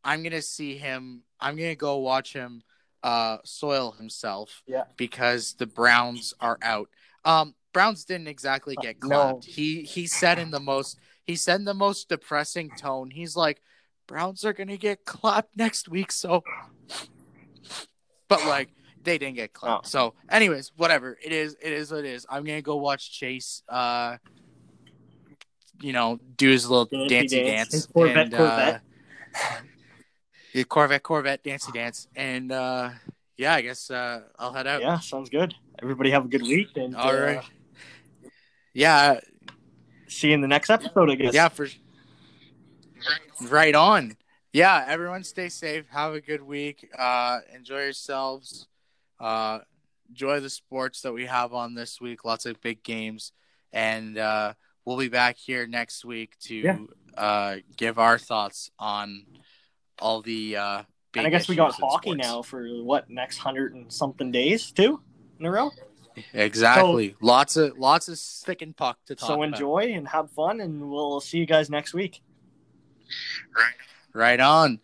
I'm gonna see him I'm gonna go watch him uh soil himself Yeah. because the Browns are out. Um Browns didn't exactly get Uh, no. clapped. He he said in the most he said in the most depressing tone, he's like, Browns are gonna get clapped next week, so but like they didn't get clapped. Oh. So anyways, whatever. It is it is what it is. I'm gonna go watch Chase uh you know, do his little Dancey dancey dance. dance. His Corvette, and, Corvette. Uh, yeah, Corvette, Corvette, dancey dance. And uh yeah, I guess uh I'll head out. Yeah, sounds good. Everybody have a good week, and All uh, right. Yeah, see you in the next episode. I guess. Yeah, for right on. Yeah, everyone stay safe. Have a good week. Uh enjoy yourselves. Uh enjoy the sports that we have on this week. Lots of big games. And uh we'll be back here next week to Yeah. uh give our thoughts on all the uh big and I guess we got hockey sports. now for what next hundred and something days too in a row. Exactly. lots of lots of stick and puck to talk So about. enjoy and have fun, and we'll see you guys next week. Right on.